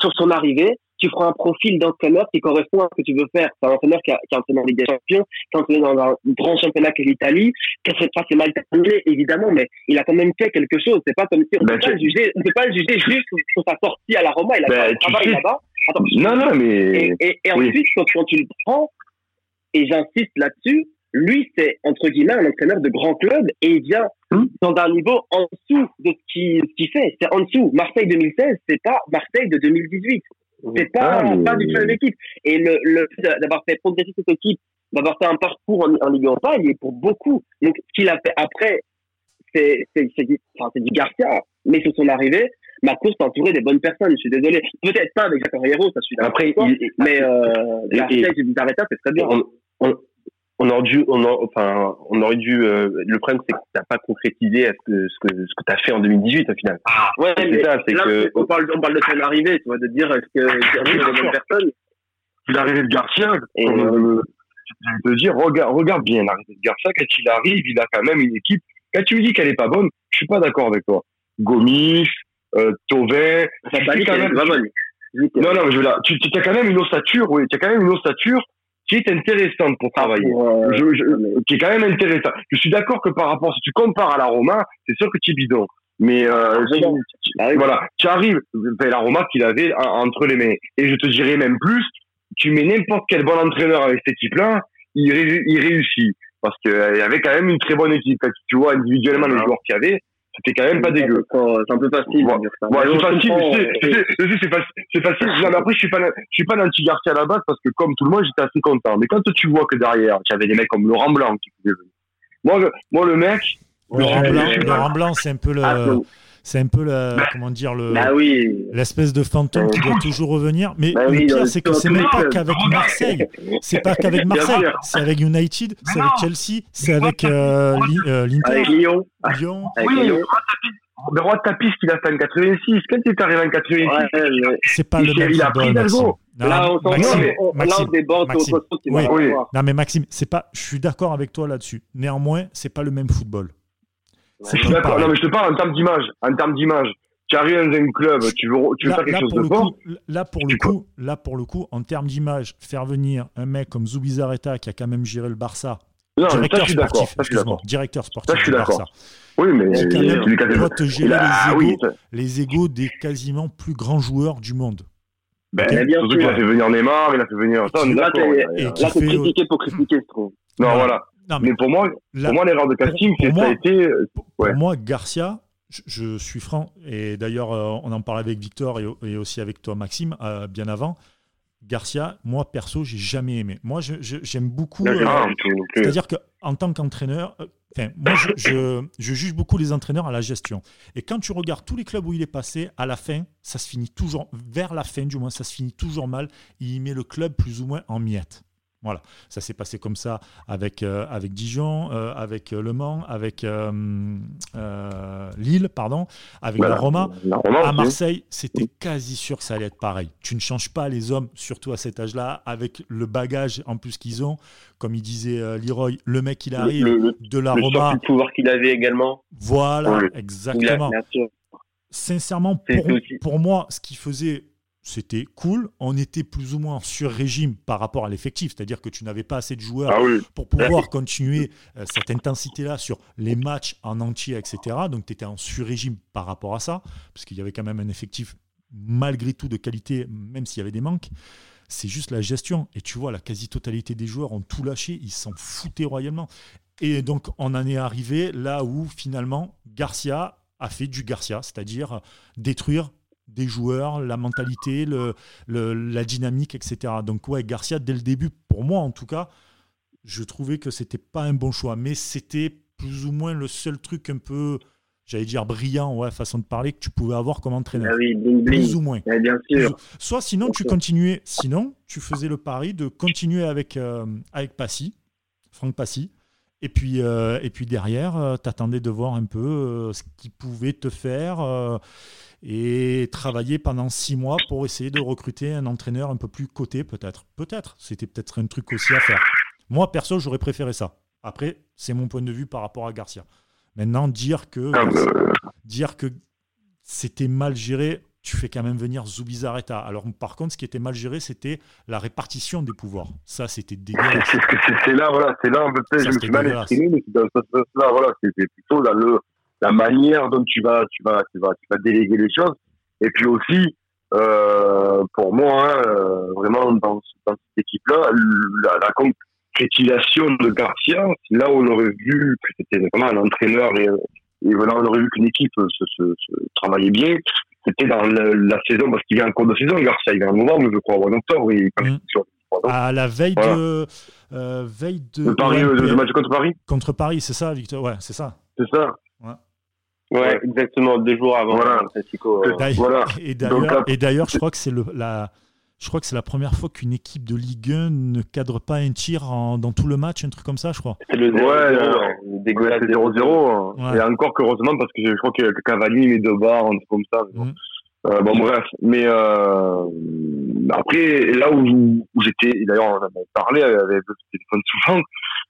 Speaker 4: sur son arrivée, tu feras un profil d'entraîneur qui correspond à ce que tu veux faire. C'est un entraîneur qui a, qui a entraîné en Ligue des Champions, qui a entraîné dans un grand championnat que l'Italie, cette fois c'est mal terminé, évidemment, mais il a quand même fait quelque chose. C'est pas comme si on ne
Speaker 5: Ben,
Speaker 4: peut pas
Speaker 5: tu-
Speaker 4: le juger, on peut pas le juger juste sur sa sortie à la Roma. Il a
Speaker 5: Ben,
Speaker 4: fait un travail
Speaker 5: sais-
Speaker 4: là-bas.
Speaker 5: Non, non, mais.
Speaker 4: et, et, et
Speaker 5: Oui.
Speaker 4: ensuite, quand, quand tu le prends, et j'insiste là-dessus, lui, c'est entre guillemets un entraîneur de grand club et il vient
Speaker 5: Hmm.
Speaker 4: dans un niveau en dessous de ce qu'il ce qu'il fait. C'est en dessous. Marseille 2016, c'est pas Marseille de 2018. C'est pas,
Speaker 5: Ah, mais-
Speaker 4: pas du tout la même équipe. Et le, le fait d'avoir fait progresser cette équipe, d'avoir fait un parcours en, en Ligue Europa, il est pour beaucoup. Donc, ce qu'il a fait après, c'est du, enfin, c'est du Garcia. Mais sur son arrivée, Marcos s'est entouré des bonnes personnes. Je suis désolé. Peut-être pas avec Jacques Herrero, ça je suis d'accord.
Speaker 5: Après, il-
Speaker 4: Mais euh,
Speaker 5: Et-
Speaker 4: Garcia
Speaker 5: et-
Speaker 4: et c'est très bien.
Speaker 3: on, on, on aurait dû, on, a- enfin, on aurait dû. euh, le problème, c'est que t'as pas concrétisé à ce que ce que ce que t'as fait en 2018 au final.
Speaker 4: Ouais,
Speaker 3: c'est ça, c'est que-
Speaker 4: on parle, on parle de son arrivée, tu vois, de dire est-ce que des
Speaker 5: bien
Speaker 4: bonnes
Speaker 5: sûr.
Speaker 4: personnes?
Speaker 5: l'arrivée de Garcia,
Speaker 4: Et,
Speaker 5: euh, te dire, regarde, regarde bien l'arrivée de Garcia, quand il arrive, il a quand même une équipe. Quand tu me dis qu'elle est pas bonne, je suis pas d'accord avec toi. Gomis, euh, Tovin, tu quand même-
Speaker 4: pas bonne.
Speaker 5: Non, non, mais je veux là, tu, tu as quand même une ossature, oui, tu as quand même une ossature qui est intéressante pour travailler.
Speaker 4: pour, euh,
Speaker 5: Je- je- qui est quand même intéressant. Je suis d'accord que par rapport, si tu compares à la Roma, c'est sûr que tu es bidon. Mais euh,
Speaker 4: Ah
Speaker 5: voilà, tu arrives, ben, la Roma qu'il avait en- entre les mains. Et je te dirais même plus, tu mets n'importe quel bon entraîneur avec cette équipe-là, il, ré- il réussit. Parce qu'il y avait quand même une très bonne équipe. Quand tu vois individuellement les
Speaker 4: Ah.
Speaker 5: joueurs qu'il y avait, c'était quand même pas dégueu.
Speaker 4: C'est un peu facile
Speaker 5: c'est facile,
Speaker 4: euh,
Speaker 5: c'est facile, c'est facile. Non, mais après, je suis pas, je suis pas l'anti-Garcia à la base parce que comme tout le monde, j'étais assez content. Mais quand tu vois que derrière, tu avais des mecs comme Laurent Blanc qui pouvaient venir. Moi, le, moi, le mec,
Speaker 2: Laurent Blanc, Laurent Blanc, c'est un peu le,
Speaker 4: Ah,
Speaker 2: c'est un peu le, comment dire le,
Speaker 4: Bah oui.
Speaker 2: l'espèce de fantôme qui doit toujours revenir. Mais
Speaker 4: Bah
Speaker 2: le
Speaker 4: oui,
Speaker 2: pire, c'est que c'est même pas qu'avec Marseille. C'est pas qu'avec Marseille. C'est avec United, c'est avec Chelsea, c'est avec euh, euh, l'Inter,
Speaker 4: Avec Lyon.
Speaker 2: Lyon.
Speaker 4: Avec
Speaker 5: oui,
Speaker 4: Lyon.
Speaker 5: le roi de tapis qu'il a fait en 86, quand il est arrivé en 86,
Speaker 4: Ouais,
Speaker 2: C'est pas le même
Speaker 5: il a pris.
Speaker 2: Non,
Speaker 4: Là, on
Speaker 2: Maxime,
Speaker 4: là, déborde
Speaker 2: Maxime. Oui. Non mais Maxime, c'est pas. Je suis d'accord avec toi là-dessus. Néanmoins, c'est pas le même football. C'est
Speaker 5: je suis
Speaker 2: plus
Speaker 5: d'accord. Non, mais je te parle en termes d'image. En termes d'image. Tu arrives dans un club, tu veux, tu veux
Speaker 2: Là,
Speaker 5: faire quelque
Speaker 2: là,
Speaker 5: chose
Speaker 2: pour
Speaker 5: de
Speaker 2: le
Speaker 5: fort.
Speaker 2: coup, là pour le coup, là pour le coup, en termes d'image, faire venir un mec comme Zubizarreta qui a quand même géré le Barça,
Speaker 5: Non, ça,
Speaker 2: directeur
Speaker 5: je suis d'accord.
Speaker 2: sportif,
Speaker 5: Ça, je suis
Speaker 2: excuse-moi,
Speaker 5: d'accord.
Speaker 2: directeur
Speaker 5: Ça,
Speaker 2: sportif
Speaker 5: je suis
Speaker 2: du
Speaker 5: d'accord.
Speaker 2: Barça,
Speaker 5: Oui, mais
Speaker 2: qui quand
Speaker 5: il
Speaker 2: même te gérer
Speaker 5: il a- ah
Speaker 2: les
Speaker 5: oui,
Speaker 2: égos,
Speaker 5: ça-
Speaker 2: les égos des quasiment plus grands joueurs du monde.
Speaker 5: ben,
Speaker 2: Mais
Speaker 4: bien
Speaker 5: surtout
Speaker 4: sûr.
Speaker 5: qu'il a fait venir Neymar, il a fait venir ça, on est
Speaker 4: Là, t'es-
Speaker 5: il il
Speaker 2: Et
Speaker 4: Là,
Speaker 2: fait-
Speaker 4: critiquer pour critiquer, je trouve.
Speaker 5: Non,
Speaker 2: Voilà.
Speaker 5: voilà.
Speaker 2: Non, mais
Speaker 5: Mais pour moi, pour moi, l'erreur de casting,
Speaker 2: pour
Speaker 5: c'est
Speaker 2: moi-
Speaker 5: ça a été.
Speaker 2: Pour
Speaker 5: Ouais.
Speaker 2: moi, Garcia, je, je suis franc, et d'ailleurs, euh, on en parlait avec Victor et, et aussi avec toi, Maxime, euh, bien avant. Garcia, moi perso, j'ai jamais aimé. Moi, j'aime beaucoup. euh. C'est-à-dire qu'en tant qu'entraîneur, euh, enfin, moi, je, je- je juge beaucoup les entraîneurs à la gestion. Et quand tu regardes tous les clubs où il est passé, à la fin, ça se finit toujours, vers la fin du moins, ça se finit toujours mal. Il met le club plus ou moins en miettes. Voilà, ça s'est passé comme ça avec, euh, avec Dijon, euh, avec euh, Le Mans, avec euh, Lille, pardon, avec
Speaker 5: Voilà.
Speaker 2: la Roma.
Speaker 5: La Roma
Speaker 2: À. Marseille, c'était quasi sûr que ça allait être pareil. Tu ne changes pas les hommes, surtout à cet âge-là, avec le bagage en plus qu'ils ont. Comme il disait Leroy, le mec il arrive
Speaker 3: le, le,
Speaker 2: de la
Speaker 3: le
Speaker 2: Roma.
Speaker 3: de pouvoir qu'il avait également.
Speaker 2: Voilà, exactement. Sincèrement, pour,
Speaker 3: aussi-
Speaker 2: pour moi, ce qu'il faisait, c'était cool. On était plus ou moins en sur-régime par rapport à l'effectif. C'est-à-dire que tu n'avais pas assez de joueurs
Speaker 5: Ah oui.
Speaker 2: pour pouvoir continuer euh, cette intensité-là sur les matchs en entier, etc. Donc tu étais en sur-régime par rapport à ça, parce qu'il y avait quand même un effectif malgré tout de qualité, même s'il y avait des manques. C'est juste la gestion. Et tu vois, la quasi-totalité des joueurs ont tout lâché, ils s'en foutaient royalement. Et donc on en est arrivé là où finalement Garcia a fait du Garcia, c'est-à-dire détruire des joueurs, la mentalité, le, le- la dynamique, etc. Donc ouais, Garcia, dès le début, pour moi en tout cas, je trouvais que c'était pas un bon choix, mais c'était plus ou moins le seul truc un peu, j'allais dire brillant, ouais, façon de parler, que tu pouvais avoir comme entraîneur.
Speaker 4: Ah oui, bling
Speaker 2: Plus ou moins.
Speaker 4: Bien sûr.
Speaker 2: Soit sinon tu
Speaker 4: sûr.
Speaker 2: continuais, sinon tu faisais le pari de continuer avec, euh, avec Passy, Franck Passy, et puis, euh, et puis derrière, tu attendais de voir un peu euh, ce qu'il pouvait te faire euh, et travailler pendant six mois pour essayer de recruter un entraîneur un peu plus coté peut-être. Peut-être, c'était peut-être un truc aussi à faire. Moi, perso, j'aurais préféré ça. Après, c'est mon point de vue par rapport à Garcia. Maintenant, dire que,
Speaker 5: Ah, bah,
Speaker 2: dire que c'était mal géré, tu fais quand même venir Zubizarreta. Alors, par contre, ce qui était mal géré, c'était la répartition des pouvoirs. Ça, c'était dégueulasse.
Speaker 5: C'est là, voilà, c'est là un peu peut-être, je me suis mal exprimé, mais c'est dans ce sens-là, voilà, c'était plutôt dans le, la manière dont tu vas, tu vas, tu vas, tu vas déléguer les choses. Et puis aussi, euh, pour moi, hein, euh, vraiment dans, dans cette équipe-là, la, la concrétisation de Garcia, là où on aurait vu que c'était vraiment un entraîneur et, et voilà, on aurait vu qu'une équipe se, se, se, travaillait bien c'était dans la saison, parce qu'il vient en cours de saison, Garcia, il vient en novembre, je crois, ou en octobre. Il,
Speaker 2: mmh. À la veille voilà. de. Euh, veille de.
Speaker 5: Paris, le, match contre Paris
Speaker 2: Contre Paris, c'est ça, Victor? Ouais, c'est ça.
Speaker 5: C'est ça.
Speaker 4: Ouais. Ouais, exactement, deux jours avant
Speaker 5: voilà.
Speaker 4: le Classico. Euh...
Speaker 5: Voilà.
Speaker 2: Et d'ailleurs, je crois que c'est la, je crois que c'est la première fois qu'une équipe de Ligue 1 ne cadre pas un tir en, dans tout le match, un truc comme ça, je crois.
Speaker 4: C'est le 0-0.
Speaker 5: Ouais, ouais, ouais, c'est 0-0. Ouais. Et encore heureusement, parce que je crois que Cavani met deux barres, un truc comme ça. Mmh. Euh, bon bref, mais euh, après là où, où j'étais, d'ailleurs on en avait parlé avec le téléphone souvent,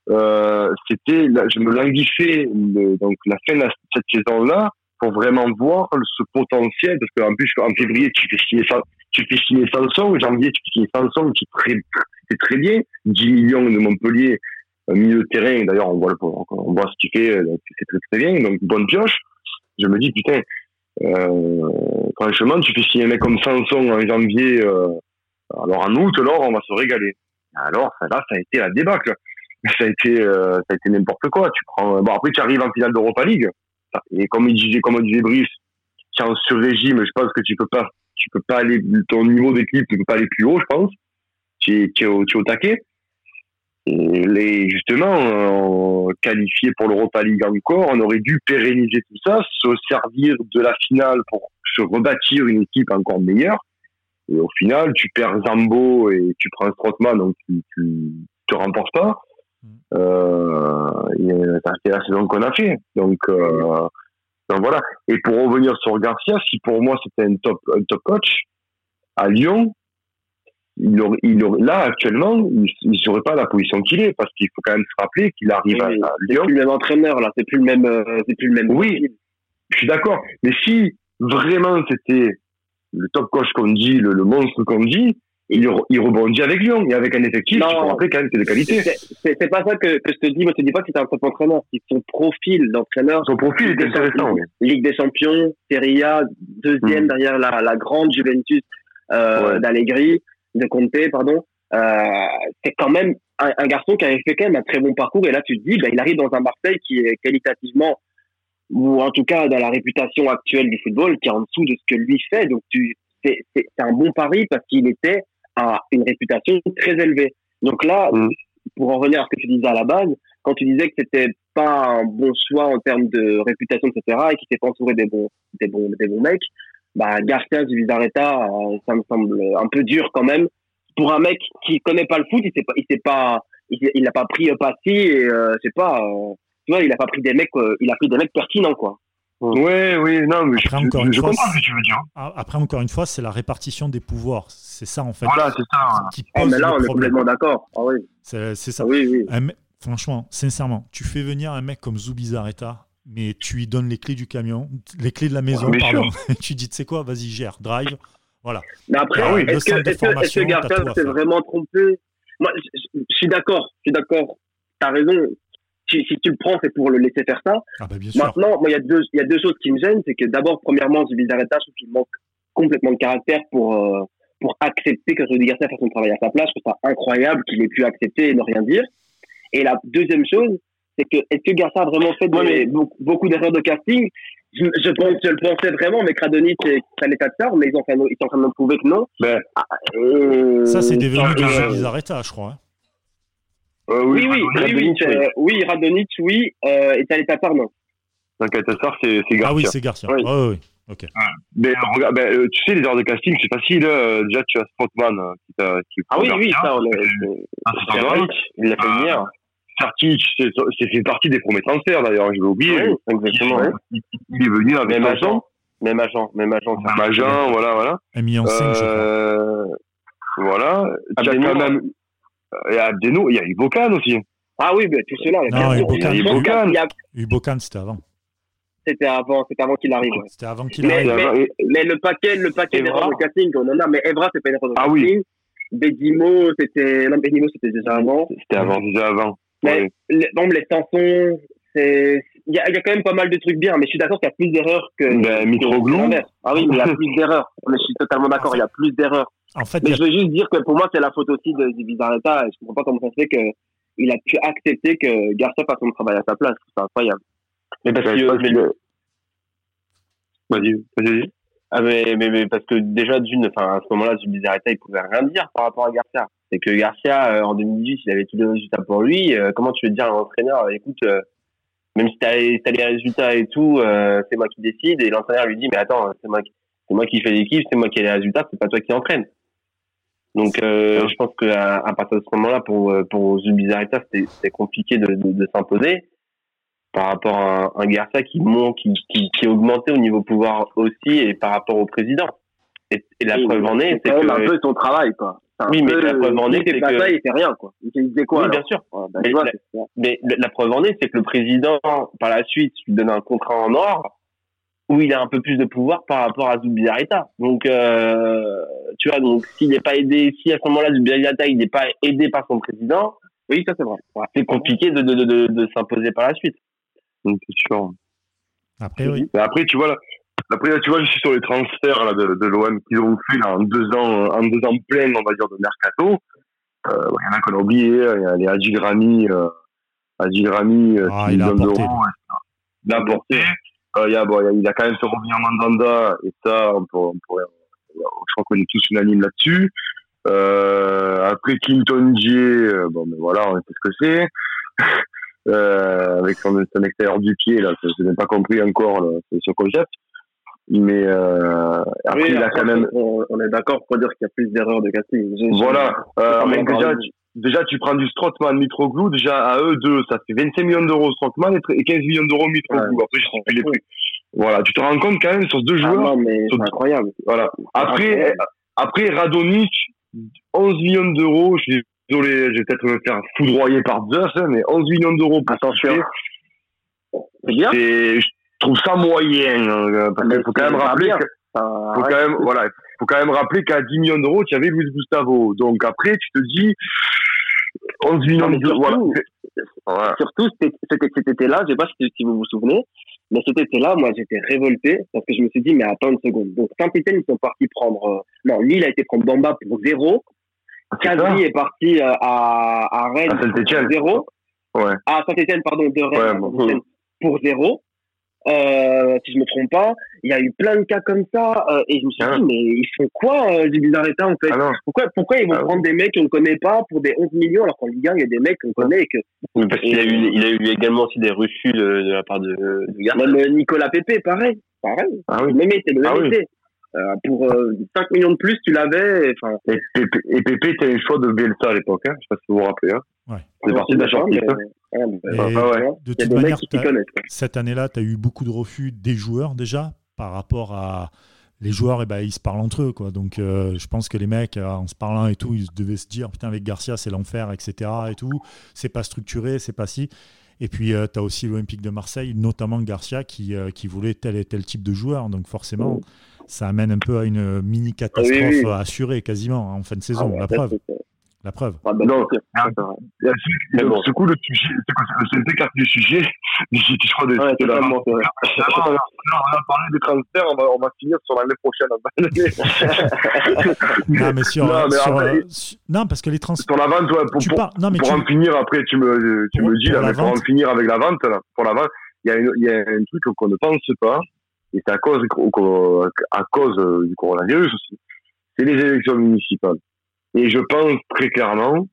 Speaker 5: euh, c'était, je me languissais donc la fin de cette saison-là pour vraiment voir ce potentiel, parce qu'en plus en février tu fais signer tu fais signer Sanson, en janvier tu fais signer Sanson qui très, c'est très bien, 10 millions de Montpellier, milieu de terrain, d'ailleurs on voit le, on voit ce qu'il fait, c'est très très bien, donc bonne pioche. Je me dis putain euh, franchement, tu fais signer un mec comme Sanson en janvier, euh, alors en août, alors on va se régaler. Alors là, ça a été la débâcle. Ça a été, euh, ça a été n'importe quoi. Tu prends, bon après tu arrives en finale d'Europa League et comme il disait, comme disait Brice, tu es en sur-régime. Je pense que tu peux pas, tu peux pas aller, ton niveau d'équipe, tu peux pas aller plus haut, je pense. Tu es, tu es, au, taquet. Et les, justement, euh, qualifié pour l'Europa League encore, on aurait dû pérenniser tout ça, se servir de la finale pour se rebâtir une équipe encore meilleure. Et au final, tu perds Zambo et tu prends Strootman, donc tu, tu te remportes pas. Euh, c'est la saison qu'on a fait. Donc, euh, donc voilà. Et pour revenir sur Garcia, si pour moi c'était un top, un top coach à Lyon, il aurait, il aurait, là actuellement, il ne serait pas la position qu'il est parce qu'il faut quand même se rappeler qu'il arrive oui, à, à Lyon.
Speaker 4: C'est plus le même entraîneur là, c'est plus le même, euh, c'est plus le même.
Speaker 5: Oui, profil. je suis d'accord. Mais si vraiment c'était le top coach qu'on dit, le, le monstre qu'on dit, il, il, rebondit avec Lyon et avec un effectif.
Speaker 4: Non,
Speaker 5: il rappeler quand même des qualités.
Speaker 4: C'est pas ça que, que, je te dis. Moi, je te dis pas que c'était un top entraîneur. C'est son profil d'entraîneur.
Speaker 5: Son profil est intéressant. Oui.
Speaker 4: Ligue des Champions, Serie A, deuxième mmh. derrière la, la grande Juventus euh, ouais. d'Allegri de Conte, pardon, euh, c'est quand même un, un, garçon qui avait fait quand même un très bon parcours. Et là, tu te dis, ben, il arrive dans un Marseille qui est qualitativement, ou en tout cas dans la réputation actuelle du football, qui est en dessous de ce que lui fait. Donc, tu, c'est, c'est, c'est un bon pari parce qu'il était à une réputation très élevée. Donc là, mmh. pour en revenir à ce que tu disais à la base, quand tu disais que c'était pas un bon choix en termes de réputation, etc., et qu'il s'est pas entouré des bons, des bons, des bons mecs, bah, Garcia Zubizarreta, euh, ça me semble un peu dur quand même. Pour un mec qui connaît pas le foot, il s'est pas, il pas, il n'a pas pris Passy et euh, c'est pas, euh, tu vois, il a pas pris des mecs, euh, il a pris des mecs pertinents quoi.
Speaker 5: Ouais, oui, non, mais
Speaker 2: après,
Speaker 5: je,
Speaker 2: encore
Speaker 5: je,
Speaker 2: une
Speaker 5: je
Speaker 2: fois,
Speaker 5: comprends ce que tu veux dire.
Speaker 2: Après, encore une fois, c'est la répartition des pouvoirs. C'est ça, en fait.
Speaker 5: Voilà, c'est ça.
Speaker 2: Qui
Speaker 4: oh, mais là, on est complètement d'accord. Ah, oui.
Speaker 2: C'est ça.
Speaker 4: Oui, oui.
Speaker 2: Un, franchement, sincèrement, tu fais venir un mec comme Zubizarreta, mais tu lui donnes les clés du camion, les clés de la maison,
Speaker 5: Ouais,
Speaker 2: pardon. tu dis, tu sais quoi, vas-y, gère, drive. Voilà.
Speaker 4: Mais après,
Speaker 2: Ah oui, le
Speaker 4: est-ce que,
Speaker 2: à
Speaker 4: s'est vraiment trompé? Moi, je, je- je suis d'accord, je suis d'accord. T'as raison. Si, si tu le prends, c'est pour le laisser faire ça.
Speaker 2: Ah bah bien sûr.
Speaker 4: Maintenant, moi, il y a deux, il y a deux choses qui me gênent, c'est que d'abord, premièrement, Zubizarreta, je trouve qu'il manque complètement de caractère pour euh, pour accepter que Rudy Garcia fasse son travail à sa place. Je trouve ça incroyable qu'il ait pu accepter et ne rien dire. Et la deuxième chose, c'est que est-ce que Garcia a vraiment fait
Speaker 5: Ouais,
Speaker 4: des-
Speaker 5: mais-
Speaker 4: beaucoup, beaucoup d'erreurs de casting? Je, je, pense, je le pensais vraiment, mais Radonjic et Saneta Tsar, mais ils, ont fait, ils sont en train de me prouver que non.
Speaker 5: Ben,
Speaker 4: Et-
Speaker 2: Ça, c'est devenu de
Speaker 4: Euh,
Speaker 2: Zubizarreta, je crois. hein.
Speaker 5: Euh,
Speaker 4: Oui, oui, oui, oui,
Speaker 5: Radonjic,
Speaker 4: euh, oui, Radonjic, oui, euh, et Saneta Tsar, non?
Speaker 5: Donc, c'est c'est
Speaker 2: Ah oui,
Speaker 5: Garcia.
Speaker 2: c'est Garcia.
Speaker 4: Oui.
Speaker 2: Ouais, ouais, ouais. Ok.
Speaker 5: Mais, regarde, ben, euh, tu sais, les heures de casting, c'est facile. Déjà, tu as Strootman euh, qui t'a. qui
Speaker 4: Ah oui, oui,
Speaker 5: Garcia.
Speaker 4: ça, on est.
Speaker 5: Ah, c'est
Speaker 4: il l'a fait
Speaker 5: Ah.
Speaker 4: venir.
Speaker 5: Sartic, c'est partie des premiers transferts d'ailleurs, je l'ai oublié.
Speaker 4: Oui, exactement.
Speaker 5: Il, il est venu avec
Speaker 4: Même agent, même agent, même agent.
Speaker 5: un agent, voilà, voilà.
Speaker 2: Un million cinq, je crois.
Speaker 5: Euh, voilà. Tu as quand même. Il y a Abdeno, il y a Ibokan aussi.
Speaker 4: Ah oui, ben, tout cela. Il y a-
Speaker 5: Ibokan.
Speaker 4: il y a-
Speaker 2: Ubokan, c'était avant.
Speaker 4: C'était avant, c'était avant qu'il arrive.
Speaker 2: C'était avant qu'il
Speaker 4: Mais,
Speaker 2: arrive.
Speaker 4: mais, mais le paquet, le paquet d'erreurs de casting, on en a, mais Evra, c'est pas une erreur de
Speaker 5: Ah oui.
Speaker 4: casting. Bedimo, c'était, non, Bedimo, c'était déjà avant.
Speaker 5: C'était avant, déjà avant.
Speaker 4: Mais
Speaker 5: Ouais.
Speaker 4: les, non, mais les chansons, c'est, il y a, il y a quand même pas mal de trucs bien, mais je suis d'accord qu'il y a plus d'erreurs que.
Speaker 5: Ben, Mitroglou.
Speaker 4: Ah oui, mais il y a plus d'erreurs. Mais je suis totalement d'accord, il y a plus d'erreurs.
Speaker 2: En fait,
Speaker 4: Mais
Speaker 2: a-
Speaker 4: je veux juste dire que pour moi, c'est la faute aussi de, du Bizarreta. Et je comprends pas comment ça se fait qu'il a pu accepter que Garcia fasse son travail à sa place. C'est incroyable.
Speaker 3: Mais parce que,
Speaker 5: Vas-y, vas-y.
Speaker 3: Ah mais, mais, mais parce que déjà d'une, enfin à ce moment-là, Zubizarreta, il pouvait rien dire par rapport à Garcia. C'est que Garcia, euh, en 2018, il avait tous les résultats pour lui. Euh, comment tu veux dire à l'entraîneur, euh, écoute, euh, même si t'as les, t'as les résultats et tout, euh, c'est moi qui décide. Et l'entraîneur lui dit, mais attends, c'est moi, c'est moi qui fais l'équipe, c'est moi qui ai les résultats, c'est pas toi qui entraîne. Donc euh, je pense qu'à à partir de ce moment-là, pour euh, pour Zubizarreta, c'était compliqué de, de, de s'imposer par rapport à un, un Garcia qui monte, qui, qui, qui augmenté au niveau pouvoir aussi et par rapport au président. Et, et la
Speaker 4: Et
Speaker 3: preuve en est, c'est
Speaker 4: même un
Speaker 3: que
Speaker 4: peu son travail, quoi.
Speaker 3: Oui, mais la preuve en est,
Speaker 4: fait
Speaker 3: c'est que-
Speaker 4: ça, il fait rien, quoi. Il disait quoi,
Speaker 3: oui,
Speaker 4: alors
Speaker 3: bien sûr.
Speaker 4: Ouais, bah,
Speaker 3: Mais la- preuve en est, c'est que le président, par la suite, lui donne un contrat en or où il a un peu plus de pouvoir par rapport à Zubizarreta. Donc, euh, tu vois, donc s'il n'est pas aidé, si à ce moment-là Zubizarreta il n'est pas aidé par son président,
Speaker 4: Oui, ça c'est vrai. Ouais.
Speaker 3: c'est compliqué de, de, de, de, de s'imposer par la suite.
Speaker 5: Donc, c'est sûr.
Speaker 2: Après, oui.
Speaker 5: Après, tu vois, là, après, là, tu vois, je suis sur les transferts là, de, de l'OM qu'ils ont fait là, en deux ans, en deux ans pleins, on va dire, de mercato. Euh, Il y en a qu'on a oublié. Il y a les Adil Rami, euh, Adil Rami, euh,
Speaker 2: Ah,
Speaker 5: 6
Speaker 2: il a
Speaker 5: millions
Speaker 2: apporté,
Speaker 5: d'euros. Il a apporté. Euh, il, y a, bon, il, y a, il a quand même fait revenir Mandanda, et ça, on, peut, on pourrait, je crois qu'on est tous unanimes là-dessus. Euh, après Clinton J, bon, mais voilà, on sait ce que c'est. euh, avec son, son extérieur du pied, là, je n'ai pas compris encore le, ce concept. Mais euh, après,
Speaker 4: Oui,
Speaker 5: il a quand même.
Speaker 4: on, on est d'accord pour dire qu'il y a plus d'erreurs de casting.
Speaker 5: Voilà. Euh, mais déjà, tu, déjà, tu prends du Strootman, Mitroglou. Déjà, à eux deux, ça fait 25 millions d'euros Strootman et tr- et 15 millions d'euros Mitroglou.
Speaker 4: Ouais.
Speaker 5: Après, je sais plus les prix. Voilà. Tu te rends compte quand même sur deux
Speaker 4: Ah
Speaker 5: joueurs.
Speaker 4: non, mais c'est incroyable.
Speaker 5: Voilà. Après, après Radonic, 11 millions d'euros. Je suis désolé, je vais peut-être me faire foudroyer par Zeus, hein, mais 11 millions d'euros pour
Speaker 4: Attention. C'est bien.
Speaker 5: Trouve ça moyen. hein, parce
Speaker 4: Mais
Speaker 5: qu'il faut quand même rappeler que
Speaker 4: Enfin,
Speaker 5: faut
Speaker 4: ouais.
Speaker 5: quand même, voilà, faut quand même rappeler qu'à 10 millions d'euros, tu avais Luis Gustavo. Donc après, tu te dis 11 millions d'euros. Voilà.
Speaker 4: surtout,
Speaker 5: Voilà.
Speaker 4: Surtout, c'était été-là, je sais pas si, si vous vous souvenez, mais cet été-là, moi, j'étais révolté parce que je me suis dit, mais attends une seconde. Donc, Saint-Etienne, ils sont partis prendre, euh, non, Lille a été prendre Bamba pour zéro. Casi est parti euh, à, à Rennes
Speaker 5: À
Speaker 4: pour zéro.
Speaker 5: Ouais.
Speaker 4: Ah, Saint-Etienne, pardon, de Rennes
Speaker 5: Ouais,
Speaker 4: à
Speaker 5: bon.
Speaker 4: Pour zéro. Euh, si je me trompe pas, il y a eu plein de cas comme ça, euh, et je me suis
Speaker 5: Ah.
Speaker 4: dit, mais ils font quoi, euh, du Bizarreta, en fait?
Speaker 5: Ah.
Speaker 4: Pourquoi, pourquoi ils vont
Speaker 5: Ah oui.
Speaker 4: prendre des mecs qu'on connaît pas pour des 11 millions alors qu'en Ligue 1, il y a des mecs qu'on connaît et que
Speaker 3: Oui, parce qu'il a eu, il a eu également aussi des refus de, de la part de, de.
Speaker 4: Même Nicolas Pépé, pareil. Pareil.
Speaker 5: Ah oui.
Speaker 4: Le même été, le même
Speaker 5: oui.
Speaker 4: été. Euh, pour euh, 5 millions de plus, tu l'avais.
Speaker 5: Et Pépé, et Pépé, t'as eu le choix de Bielsa à l'époque, hein. Je sais pas si vous vous rappelez, hein.
Speaker 2: Ouais.
Speaker 5: C'est parti de la
Speaker 4: mais-
Speaker 5: hein.
Speaker 4: ouais, mais-
Speaker 2: Et
Speaker 5: ouais.
Speaker 2: de
Speaker 4: Il y a
Speaker 2: toute manière, cette année-là, tu as eu beaucoup de refus des joueurs déjà par rapport à les joueurs, et ben, ils se parlent entre eux. Quoi. Donc euh, je pense que les mecs, euh, en se parlant et tout, ils devaient se dire putain, avec Garcia, c'est l'enfer, etc. Et tout. C'est pas structuré, c'est pas si. Et puis tu as aussi l'Olympique de Marseille, notamment Garcia, qui, euh, qui voulait tel et tel type de joueur. Donc forcément, ça amène un peu à une mini catastrophe
Speaker 4: Ah oui, oui.
Speaker 2: assurée quasiment en fin de saison.
Speaker 4: Ah,
Speaker 2: la
Speaker 4: ça,
Speaker 2: preuve. La preuve.
Speaker 4: ah, bah,
Speaker 5: Non.
Speaker 4: c'est-
Speaker 5: donc,
Speaker 3: bon.
Speaker 5: coup, le sujet, c'est le sujet. Je crois de,
Speaker 4: Ouais,
Speaker 5: de la
Speaker 4: vrai.
Speaker 5: Non, on a parlé des transferts, on va, on va finir sur l'année prochaine.
Speaker 2: Non, mais sur,
Speaker 5: Non, mais
Speaker 2: sur,
Speaker 5: après-
Speaker 2: euh, su- non, parce que les transferts.
Speaker 5: sur la vente, ouais, pour,
Speaker 2: Tu. Non, mais
Speaker 5: pour
Speaker 2: tu-
Speaker 5: en finir, après, tu me, tu
Speaker 2: Pour-
Speaker 5: me dis,
Speaker 2: pour
Speaker 5: là,
Speaker 2: la
Speaker 5: mais pour en
Speaker 2: vente.
Speaker 5: finir avec la vente, là, pour la vente, il y, a une- il y a un truc qu'on ne pense pas, et c'est à cause, au- à cause euh, du coronavirus aussi. C'est les élections municipales. Et je pense très clairement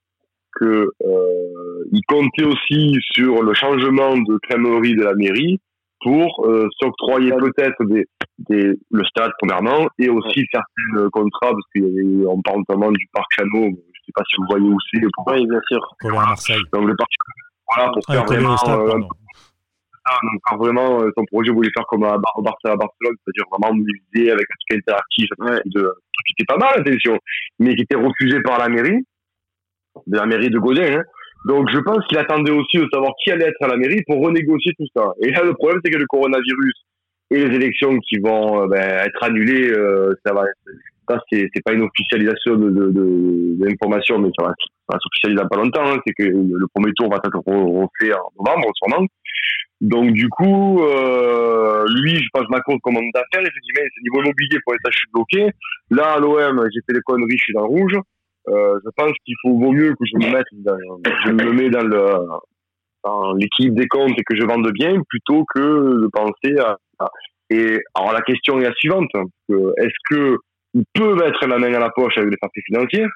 Speaker 5: que euh, ils comptaient aussi sur le changement de crèmerie de la mairie pour euh, s'octroyer peut-être des, des, le stade premièrement et aussi certains contrats parce qu'on parle notamment du parc Chano je sais pas si vous voyez où c'est pour-
Speaker 4: Oui, bien sûr.
Speaker 2: collé à Marseille.
Speaker 5: donc le parc voilà pour
Speaker 2: Ah,
Speaker 5: faire vraiment
Speaker 2: stade,
Speaker 5: euh. Ça, donc faire vraiment euh, son projet voulez faire comme à, Bar Barça à Barcelone c'est-à-dire vraiment musée avec un truc interactif truc de, qui était pas mal attention mais qui était refusé par la mairie de la mairie de Godin hein. Donc je pense qu'il attendait aussi de savoir qui allait être à la mairie pour renégocier tout ça. Et là, le problème, c'est que le coronavirus et les élections qui vont euh, ben, être annulées, euh, ça va. Ça, c'est, pas une officialisation de, de, de, d'information, mais ça va, ça s'officialiser dans pas longtemps. hein. C'est que le premier tour va être re- refait en novembre, sûrement. Donc du coup, euh, lui, je passe ma compte comme homme d'affaires et je dis mais c'est niveau immobilier pour l'instant je suis bloqué. Là à l'OM, j'ai fait des conneries, je suis dans le rouge. Euh, je pense qu'il faut vaut mieux que je me mette, dans, je me mets dans le dans l'équipe des comptes et que je vende bien plutôt que de penser à, à- et alors la question est la suivante est-ce que ils peuvent mettre la main à la poche avec les parties financières?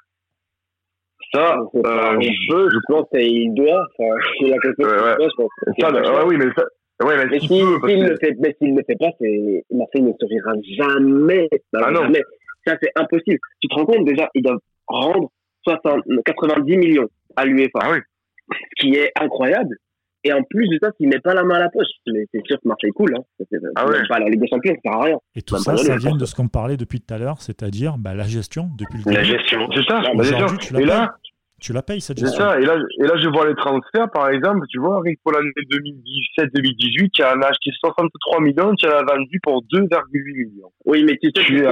Speaker 5: Ça euh, je-
Speaker 4: peut, je pense qu'il doit. Enfin, c'est la question
Speaker 5: Ouais, ouais. ça ouais, oui mais ça ouais mais,
Speaker 4: Mais
Speaker 5: s'il que-
Speaker 4: le fait, mais s'il le fait pas, c'est Marseille ne survivra jamais.
Speaker 5: Ah non.
Speaker 4: jamais. Ça c'est impossible. Tu te rends compte déjà, ils doivent rendre 60, 90 millions à l'UEFA,
Speaker 5: ah oui
Speaker 4: ce qui est incroyable. Et en plus de ça, s'il met pas la main à la poche, mais c'est sûr que Marseille coule. Hein. C'est- c'est-
Speaker 5: Ah
Speaker 4: c'est
Speaker 5: ouais.
Speaker 4: Pas la Ligue des Champions, ça sert à rien.
Speaker 2: Et tout ça, ça vient de ce qu'on parlait depuis tout à l'heure, c'est-à-dire bah, la gestion depuis le
Speaker 5: La
Speaker 2: début.
Speaker 5: gestion. C'est ça, la
Speaker 2: tu la
Speaker 5: Et là,
Speaker 2: payes. Tu la payes cette
Speaker 5: c'est
Speaker 2: gestion.
Speaker 5: ça. Et là, et là, je vois les transferts, par exemple, tu vois, que pour l'année 2017-2018, tu en as acheté 63 millions, tu en as vendu pour 2,8 millions.
Speaker 4: Oui, mais tu sais
Speaker 5: Tu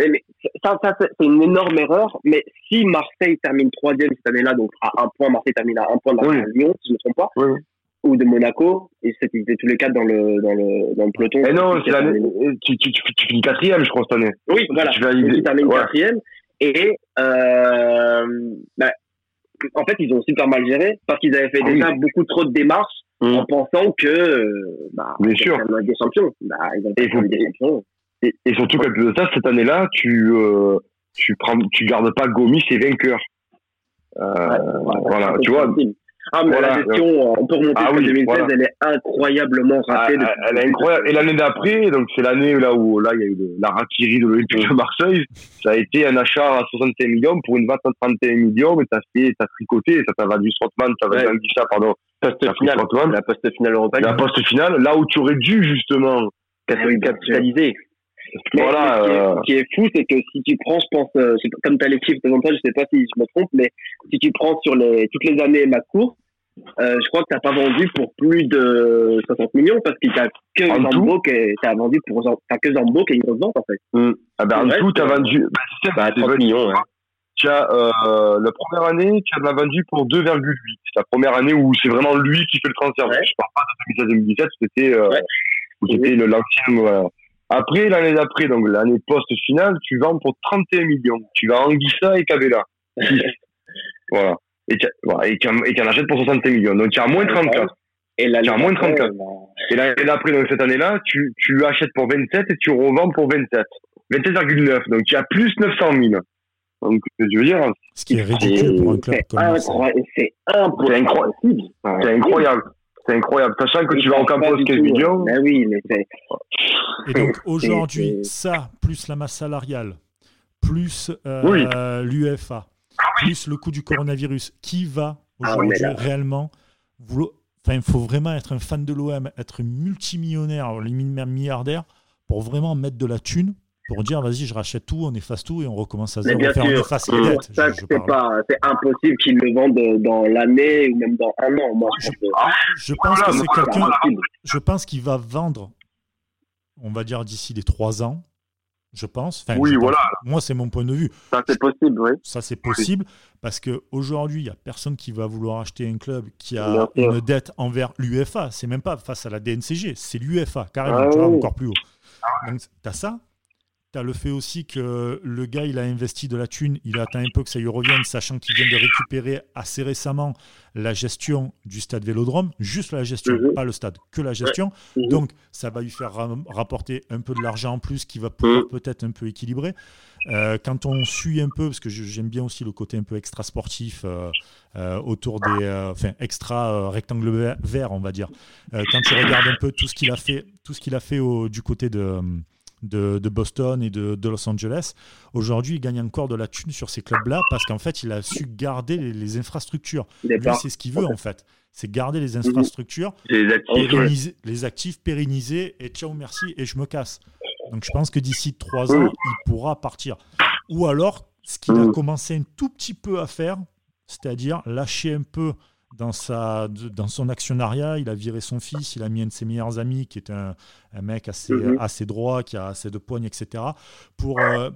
Speaker 4: Eh, mais ça, ça c'est c'est une énorme erreur. Mais si Marseille termine troisième cette année-là, donc à un point, Marseille termine à un point
Speaker 5: Oui.
Speaker 4: derrière Lyon, si je ne me trompe pas,
Speaker 5: Oui, oui.
Speaker 4: Ou de Monaco, ils étaient tous les quatre dans le, dans le, dans le peloton.
Speaker 5: Et non, c'est l'année,
Speaker 4: termine-
Speaker 5: tu, tu, tu, tu finis quatrième, je crois, cette année.
Speaker 4: Oui, voilà.
Speaker 5: Tu
Speaker 4: terminent
Speaker 5: ouais.
Speaker 4: quatrième. Et euh, bah, en fait, ils ont super mal géré parce qu'ils avaient fait
Speaker 5: Ah
Speaker 4: déjà beaucoup trop de démarches
Speaker 5: Mm.
Speaker 4: en pensant que bah,
Speaker 5: Bien sûr.
Speaker 4: la des champions. Bah, ils ont
Speaker 5: Et
Speaker 4: la
Speaker 5: vous-
Speaker 4: des champions.
Speaker 5: Et, et surtout, qu'à plus de ça, cette année-là, tu, euh, tu prends, tu gardes pas Gomis et vainqueur. Euh, voilà,
Speaker 4: c'est
Speaker 5: tu vois.
Speaker 4: Ah, mais
Speaker 5: Voilà.
Speaker 4: la gestion, on peut remonter
Speaker 5: Ah
Speaker 4: jusqu'à
Speaker 5: oui,
Speaker 4: 2016,
Speaker 5: voilà.
Speaker 4: elle est incroyablement
Speaker 5: Ah,
Speaker 4: ratée.
Speaker 5: elle,
Speaker 4: depuis-
Speaker 5: elle est incroyable. Et l'année d'après, donc c'est l'année là où là il y a eu la raquerie de l'Olympique de Marseille. Ça a été un achat à 65 millions pour une vente à 31 millions, mais t'as fait, t'as tricoté, ça t'a vendu Strootman, t'as
Speaker 4: Ouais.
Speaker 5: vendu ça, pardon.
Speaker 4: poste finale. La poste finale européenne.
Speaker 5: La poste finale, là où tu aurais dû justement.
Speaker 4: Oui, capitalisé. Mais
Speaker 5: Voilà,
Speaker 4: ce, qui est,
Speaker 5: euh,
Speaker 4: ce qui est fou, c'est que si tu prends, je pense, euh, comme tu as les chiffres devant toi, je sais pas si je me trompe, mais si tu prends sur les, toutes les années ma course, euh, je crois que t'as pas vendu pour plus de 60 millions parce qu'il t'as que Zambo qui t'as vendu pour t'as que Zambo qui a une grosse vente en fait.
Speaker 5: Ah ben, en tout, t'as
Speaker 4: c'est-
Speaker 5: vendu. Bah, c'est
Speaker 4: Bah,
Speaker 5: c'est
Speaker 4: 30
Speaker 5: vrai.
Speaker 4: millions, ouais.
Speaker 5: Tu as, euh, la première année, tu as vendu pour 2,8. C'est la première année où c'est vraiment lui qui fait le transfert.
Speaker 4: Ouais.
Speaker 5: Je parle pas de 2016-2017, c'était, euh,
Speaker 4: Ouais.
Speaker 5: où c'était le l'ancien, voilà. Après, l'année d'après, donc l'année post-finale, tu vends pour 31 millions. Tu vas Anguissa et Cabella. voilà. Et tu voilà, et en- achètes pour 60 millions. Donc tu as moins 34.
Speaker 4: Et là,
Speaker 5: Tu as moins de 34. Et l'année d'après, donc cette année-là, tu, tu achètes pour 27 et tu revends pour 27. 27,9. Donc tu as plus 900 000. Donc, je veux dire,
Speaker 2: Ce qui est ridicule pour un club
Speaker 4: C'est
Speaker 2: comme
Speaker 4: incroyable. C'est
Speaker 5: incroyable. C'est incroyable. Sachant que tu vas en Campos 15 millions.
Speaker 4: Mais oui, mais c'est.
Speaker 2: Et donc aujourd'hui, ça, plus la masse salariale, plus euh,
Speaker 5: Oui.
Speaker 2: l'UEFA, plus le coût du coronavirus, qui va
Speaker 4: Ah,
Speaker 2: aujourd'hui réellement vouloir... Enfin, il faut vraiment être un fan de l'OM, être multimillionnaire, limite même milliardaire, pour vraiment mettre de la thune, pour dire vas-y, je rachète tout, on efface tout et on recommence à
Speaker 4: Mais
Speaker 2: zéro.
Speaker 4: bien
Speaker 2: Enfin, on
Speaker 4: sûr.
Speaker 2: efface les
Speaker 4: C'est
Speaker 2: dettes.
Speaker 4: ça
Speaker 2: je-
Speaker 4: c'est
Speaker 2: parle.
Speaker 4: pas, c'est impossible qu'ils le vendent dans l'année ou même dans un an. Moi, je pense que
Speaker 2: Je pense que
Speaker 5: Voilà,
Speaker 2: c'est quelqu'un. Je pense qu'il va vendre, on va dire d'ici les trois ans. Je pense. Enfin,
Speaker 5: Oui,
Speaker 2: je pense.
Speaker 5: voilà.
Speaker 2: Moi, c'est mon point de vue.
Speaker 4: Ça, c'est possible, oui.
Speaker 2: Ça, c'est possible parce qu'aujourd'hui, il n'y a personne qui va vouloir acheter un club qui
Speaker 4: Bien
Speaker 2: a
Speaker 4: sûr.
Speaker 2: une dette envers l'UFA. C'est même pas face à la DNCG, c'est l'UFA, carrément,
Speaker 4: Ah
Speaker 2: tu vois,
Speaker 4: oui.
Speaker 2: encore plus haut. Donc, tu as ça. Tu as le fait aussi que le gars, il a investi de la thune, il attend un peu que ça lui revienne, sachant qu'il vient de récupérer assez récemment la gestion du stade Vélodrome, juste la gestion,
Speaker 4: Mhm.
Speaker 2: pas le stade, que la gestion.
Speaker 4: Mhm.
Speaker 2: Donc, ça va lui faire ra- rapporter un peu de l'argent en plus qui va pouvoir peut-être un peu équilibrer. Euh, quand on suit un peu, parce que j'aime bien aussi le côté un peu extra sportif euh, euh, autour des, enfin extra rectangle ver- vert, on va dire. Quand tu regardes un peu tout ce qu'il a fait, tout ce qu'il a fait au- du côté de, de, de Boston et de, de Los Angeles, aujourd'hui, il gagne encore de la thune sur ces clubs-là parce qu'en fait, il a su garder les, les infrastructures. Lui, c'est ce qu'il veut en fait. C'est garder les infrastructures
Speaker 5: C'est les actifs.
Speaker 2: Pérenniser- les actifs pérennisés et ciao merci et je me casse. Donc je pense que d'ici trois ans, il pourra partir. Ou alors, ce qu'il a
Speaker 4: Mm.
Speaker 2: commencé un tout petit peu à faire, c'est-à-dire lâcher un peu dans, sa, dans son actionnariat. Il a viré son fils, il a mis un de ses meilleurs amis, qui est un, mec assez, mhm. assez droit, qui a assez de poignes, etc., pour, euh,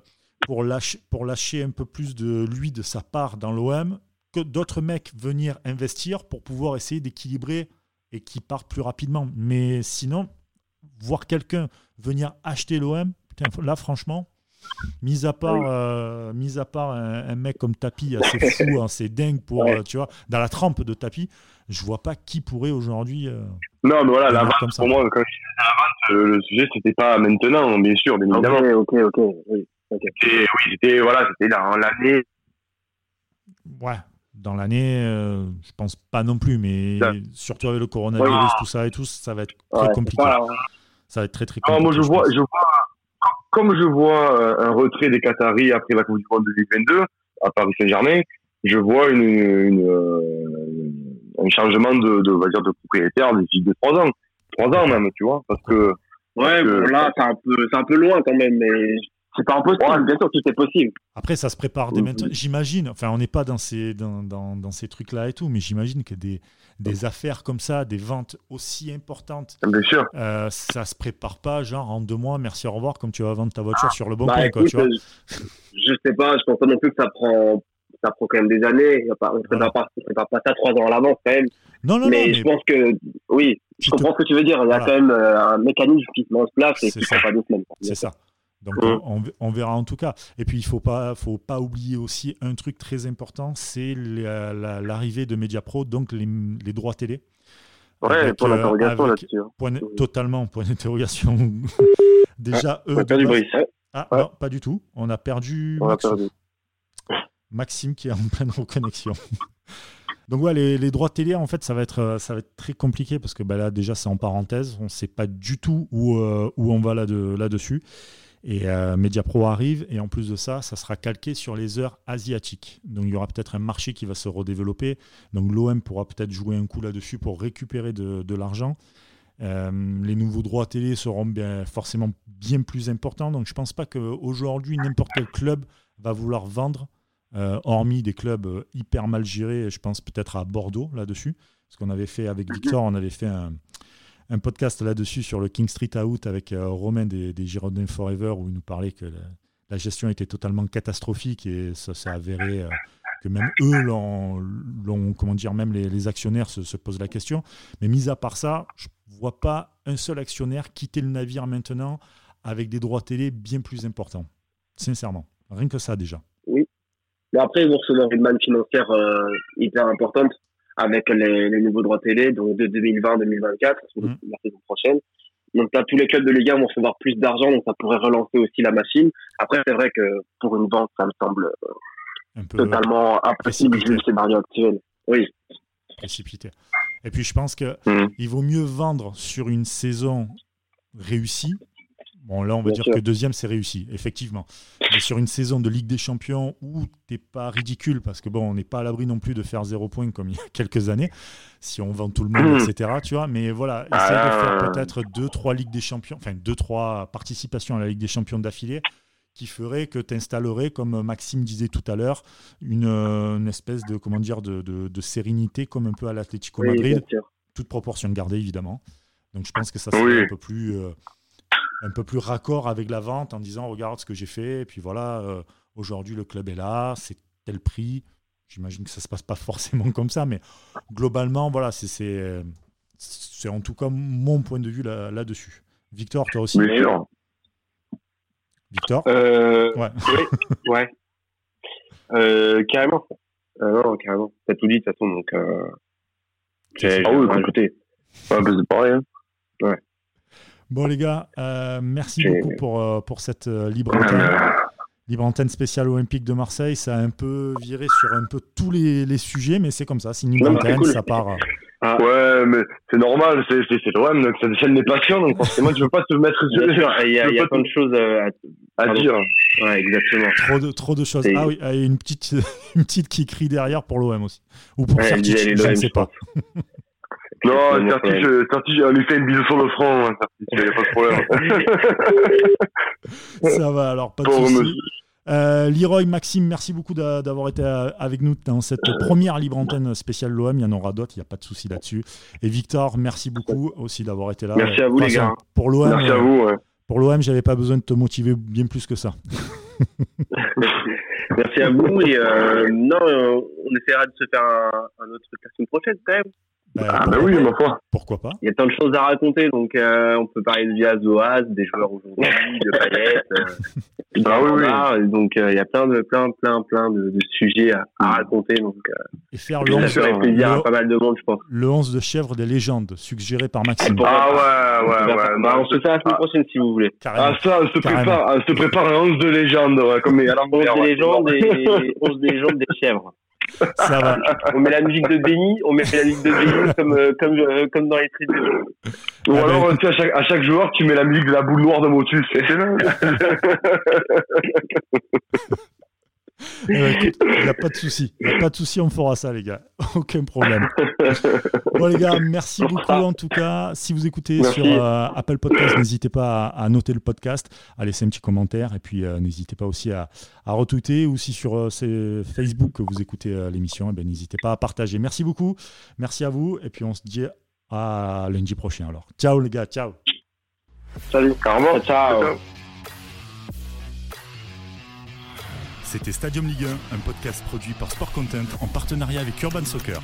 Speaker 2: pour, lâcher, pour lâcher un peu plus de lui, de sa part dans l'OM, que d'autres mecs venir investir pour pouvoir essayer d'équilibrer et qui partent plus rapidement. Mais sinon, voir quelqu'un venir acheter l'OM, là, franchement, Mis à part, euh, mis à part un, mec comme Tapi assez fou, hein, c'est dingue pour, euh, tu vois, dans la trempe de Tapi, je vois pas qui pourrait aujourd'hui. Euh,
Speaker 5: non, mais voilà, la vente, pour moi, quand je disais la vente, le sujet, c'était pas maintenant, bien sûr, bien évidemment.
Speaker 4: Ok, ok, ok. Oui,
Speaker 5: oui c'était voilà, dans l'année.
Speaker 2: Ouais, dans l'année, je pense pas non plus, mais surtout avec le coronavirus, tout ça et tout, ça va être très compliqué. Ça va être très très compliqué.
Speaker 5: moi, je, vois, je vois comme je vois euh, un retrait des Qataris après la Coupe du Monde 2022 à Paris Saint-Germain, je vois une, une, euh, un changement de, de, va dire, de propriétaire d'ici de trois ans. Trois ans même, tu vois, parce que.
Speaker 4: Ouais, là, c'est un peu, c'est un peu loin quand même, mais c'est pas impossible, bien sûr, tout est possible.
Speaker 2: Après, ça se prépare dès maintenant. J'imagine, enfin, on n'est pas dans ces, dans, dans, dans ces trucs-là et tout, mais j'imagine que des, des affaires comme ça, des ventes aussi importantes,
Speaker 5: bien sûr.
Speaker 2: Euh, ça se prépare pas, genre en deux mois, merci, au revoir, comme tu vas vendre ta voiture sur le bon bah, quoi, tu vois.
Speaker 4: Je sais pas, je pense pas non plus que ça prend, ça prend quand même des années. On ne prépare, pas, pas ça trois ans à l'avance quand même.
Speaker 2: Non, non,
Speaker 4: mais,
Speaker 2: non,
Speaker 4: je pense que, oui, je comprends ce que tu veux dire. Il y a quand même euh, un mécanisme qui se met en place et qui ne prend pas deux semaines.
Speaker 2: C'est ça. Donc on, verra en tout cas. Et puis il ne faut pas, faut pas oublier aussi un truc très important, c'est l'arrivée de Mediapro, donc les, les droits télé.
Speaker 4: Ouais, pour l'interrogation là-dessus.
Speaker 2: Hein. totalement, point d'interrogation. Déjà,
Speaker 4: eux. On a perdu Brice.
Speaker 2: Ah, non, pas du tout. On a perdu,
Speaker 4: on a perdu.
Speaker 2: Maxime qui est en pleine reconnexion. Donc ouais, les, les, droits télé, en fait, ça va être, ça va être très compliqué parce que bah, là, déjà, c'est en parenthèse. On ne sait pas du tout où, euh, où on va là-dessus. Là et euh, MediaPro arrive, et en plus de ça, ça sera calqué sur les heures asiatiques. Donc il y aura peut-être un marché qui va se redévelopper. Donc l'OM pourra peut-être jouer un coup là-dessus pour récupérer de, l'argent. Euh, les nouveaux droits télé seront bien, forcément bien plus importants. Donc je ne pense pas qu'aujourd'hui, n'importe quel club va vouloir vendre, euh, hormis des clubs hyper mal gérés. Je pense peut-être à Bordeaux là-dessus. Ce qu'on avait fait avec Victor, on avait fait un, un podcast là-dessus sur le King Street Out avec euh, Romain des, Girondins Forever où il nous parlait que la, gestion était totalement catastrophique et ça s'est avéré euh, que même eux l'ont, comment dire, même les, actionnaires se, posent la question. Mais mis à part ça, je vois pas un seul actionnaire quitter le navire maintenant avec des droits télé bien plus importants. Sincèrement, rien que ça déjà.
Speaker 4: Oui. Mais après, ils vont recevoir une manne financière euh, hyper importante avec les, les, nouveaux droits télé, donc de 2020-2024, mmh. la saison prochaine. Donc là, tous les clubs de Liga vont recevoir plus d'argent, donc ça pourrait relancer aussi la machine. Après, c'est vrai que pour une banque, ça me semble euh, totalement impossible vu le scénario actuel. Oui.
Speaker 2: Précipité. Et puis, je pense qu'il mmh. il vaut mieux vendre sur une saison réussie Bon, là, on va dire que deuxième, c'est réussi, effectivement. Mais sur une saison de Ligue des Champions où t'es pas ridicule, parce que bon, on n'est pas à l'abri non plus de faire zéro point comme il y a quelques années, si on vend tout le monde, etc. Tu vois, mais voilà, essaye de faire ah. peut-être deux, trois Ligues des Champions, enfin deux, trois participations à la Ligue des Champions d'affilée, qui ferait que tu installerais, comme Maxime disait tout à l'heure, une, espèce de comment dire de, de, sérénité comme un peu à l'Atlético Madrid, toute proportion gardée évidemment. Donc je pense que ça serait un peu plus euh, un peu plus raccord avec la vente en disant regarde ce que j'ai fait, et puis voilà, euh, aujourd'hui le club est là, c'est tel prix. J'imagine que ça se passe pas forcément comme ça, mais globalement, voilà, c'est c'est en tout cas mon point de vue là-dessus. Victor, toi aussi?
Speaker 5: Bien sûr.
Speaker 2: Victor?
Speaker 5: Euh, Ouais. Oui, ouais. Euh, carrément. non, carrément. T'as tout dit de toute façon, donc.
Speaker 4: ah oui, écoutez.
Speaker 5: C'est pareil. Hein. Ouais.
Speaker 2: Bon les gars, euh, merci beaucoup pour, euh, pour cette euh, libre antenne. Libre antenne spéciale olympique de Marseille, ça a un peu viré sur un peu tous les, les sujets, mais c'est comme ça, c'est une libre antenne, ça part.
Speaker 5: Ah. Ouais, mais c'est normal, c'est l'OM, donc ça déchaîne les passions, donc forcément tu veux pas te mettre
Speaker 4: sur Il y a, il y a plein de choses à,
Speaker 5: à dire.
Speaker 4: Ouais, exactement.
Speaker 2: Trop de, trop de choses. Ah oui, il y a une petite, une petite qui crie derrière pour l'OM aussi. Ou pour ouais, je ne sais pas.
Speaker 5: Non, Certi, je, on lui fait une bise sur le front, hein, il n'y a pas de problème.
Speaker 2: Ça va, alors pas de soucis. Euh, Leroy, Maxime, merci beaucoup d'avoir été avec nous dans cette première libre antenne spéciale l'OM. Il y en aura d'autres, il n'y a pas de souci là-dessus. Et Victor, merci beaucoup aussi d'avoir été là.
Speaker 5: Merci à vous, les gars.
Speaker 2: Pour l'OM,
Speaker 5: merci à vous. Ouais.
Speaker 2: Pour l'OM, j'avais pas besoin de te motiver bien plus que ça.
Speaker 3: merci à vous. Et euh, non, on essaiera de se faire un, un autre la semaine prochaine quand même.
Speaker 5: Bah, ah bah oui, ma foi.
Speaker 2: Pourquoi pas
Speaker 3: Il y a tant de choses à raconter, donc euh, on peut parler de Viaz Oaz, des joueurs aujourd'hui, de Payet, euh,
Speaker 5: ah, oui,
Speaker 3: oui. donc euh, il y a plein de plein plein plein de, de sujets à, à, raconter, donc euh,
Speaker 2: et faire le 11,
Speaker 3: ça ferait plaisir le, à pas mal de monde, je pense.
Speaker 2: Le 11 de chèvre des légendes, suggéré par Maxime.
Speaker 5: Ah ouais, ouais, ouais.
Speaker 3: Bah, on se fait la semaine prochaine si vous voulez.
Speaker 5: Carrément. Ah ça, on se prépare, on se prépare un 11 de légendes, ouais, comme à
Speaker 3: 11 de légendes et 11 de légendes des chèvres.
Speaker 2: Ça va.
Speaker 3: On met la musique de Benny, on met la musique de Benny comme, euh, comme, euh, comme dans les tribunes.
Speaker 5: Ou ah alors, ben, tu, à, chaque, à chaque joueur, tu mets la musique de la boule noire de Motus.
Speaker 2: Il n'y a pas de souci. Il n'y a pas de souci, on fera ça, les gars. Aucun problème. Bon, les gars, merci beaucoup en tout cas. Si vous écoutez sur euh, Apple Podcast, n'hésitez pas à, noter le podcast, à laisser un petit commentaire et puis euh, n'hésitez pas aussi à, à, retweeter ou si sur euh, Facebook que vous écoutez l'émission, eh ben, n'hésitez pas à partager. Merci beaucoup. Merci à vous et puis on se dit à lundi prochain. Alors, ciao les gars, ciao.
Speaker 3: Salut,
Speaker 5: carrément.
Speaker 3: ciao.
Speaker 1: C'était Stadium Ligue 1, un podcast produit par Sport Content en partenariat avec Urban Soccer.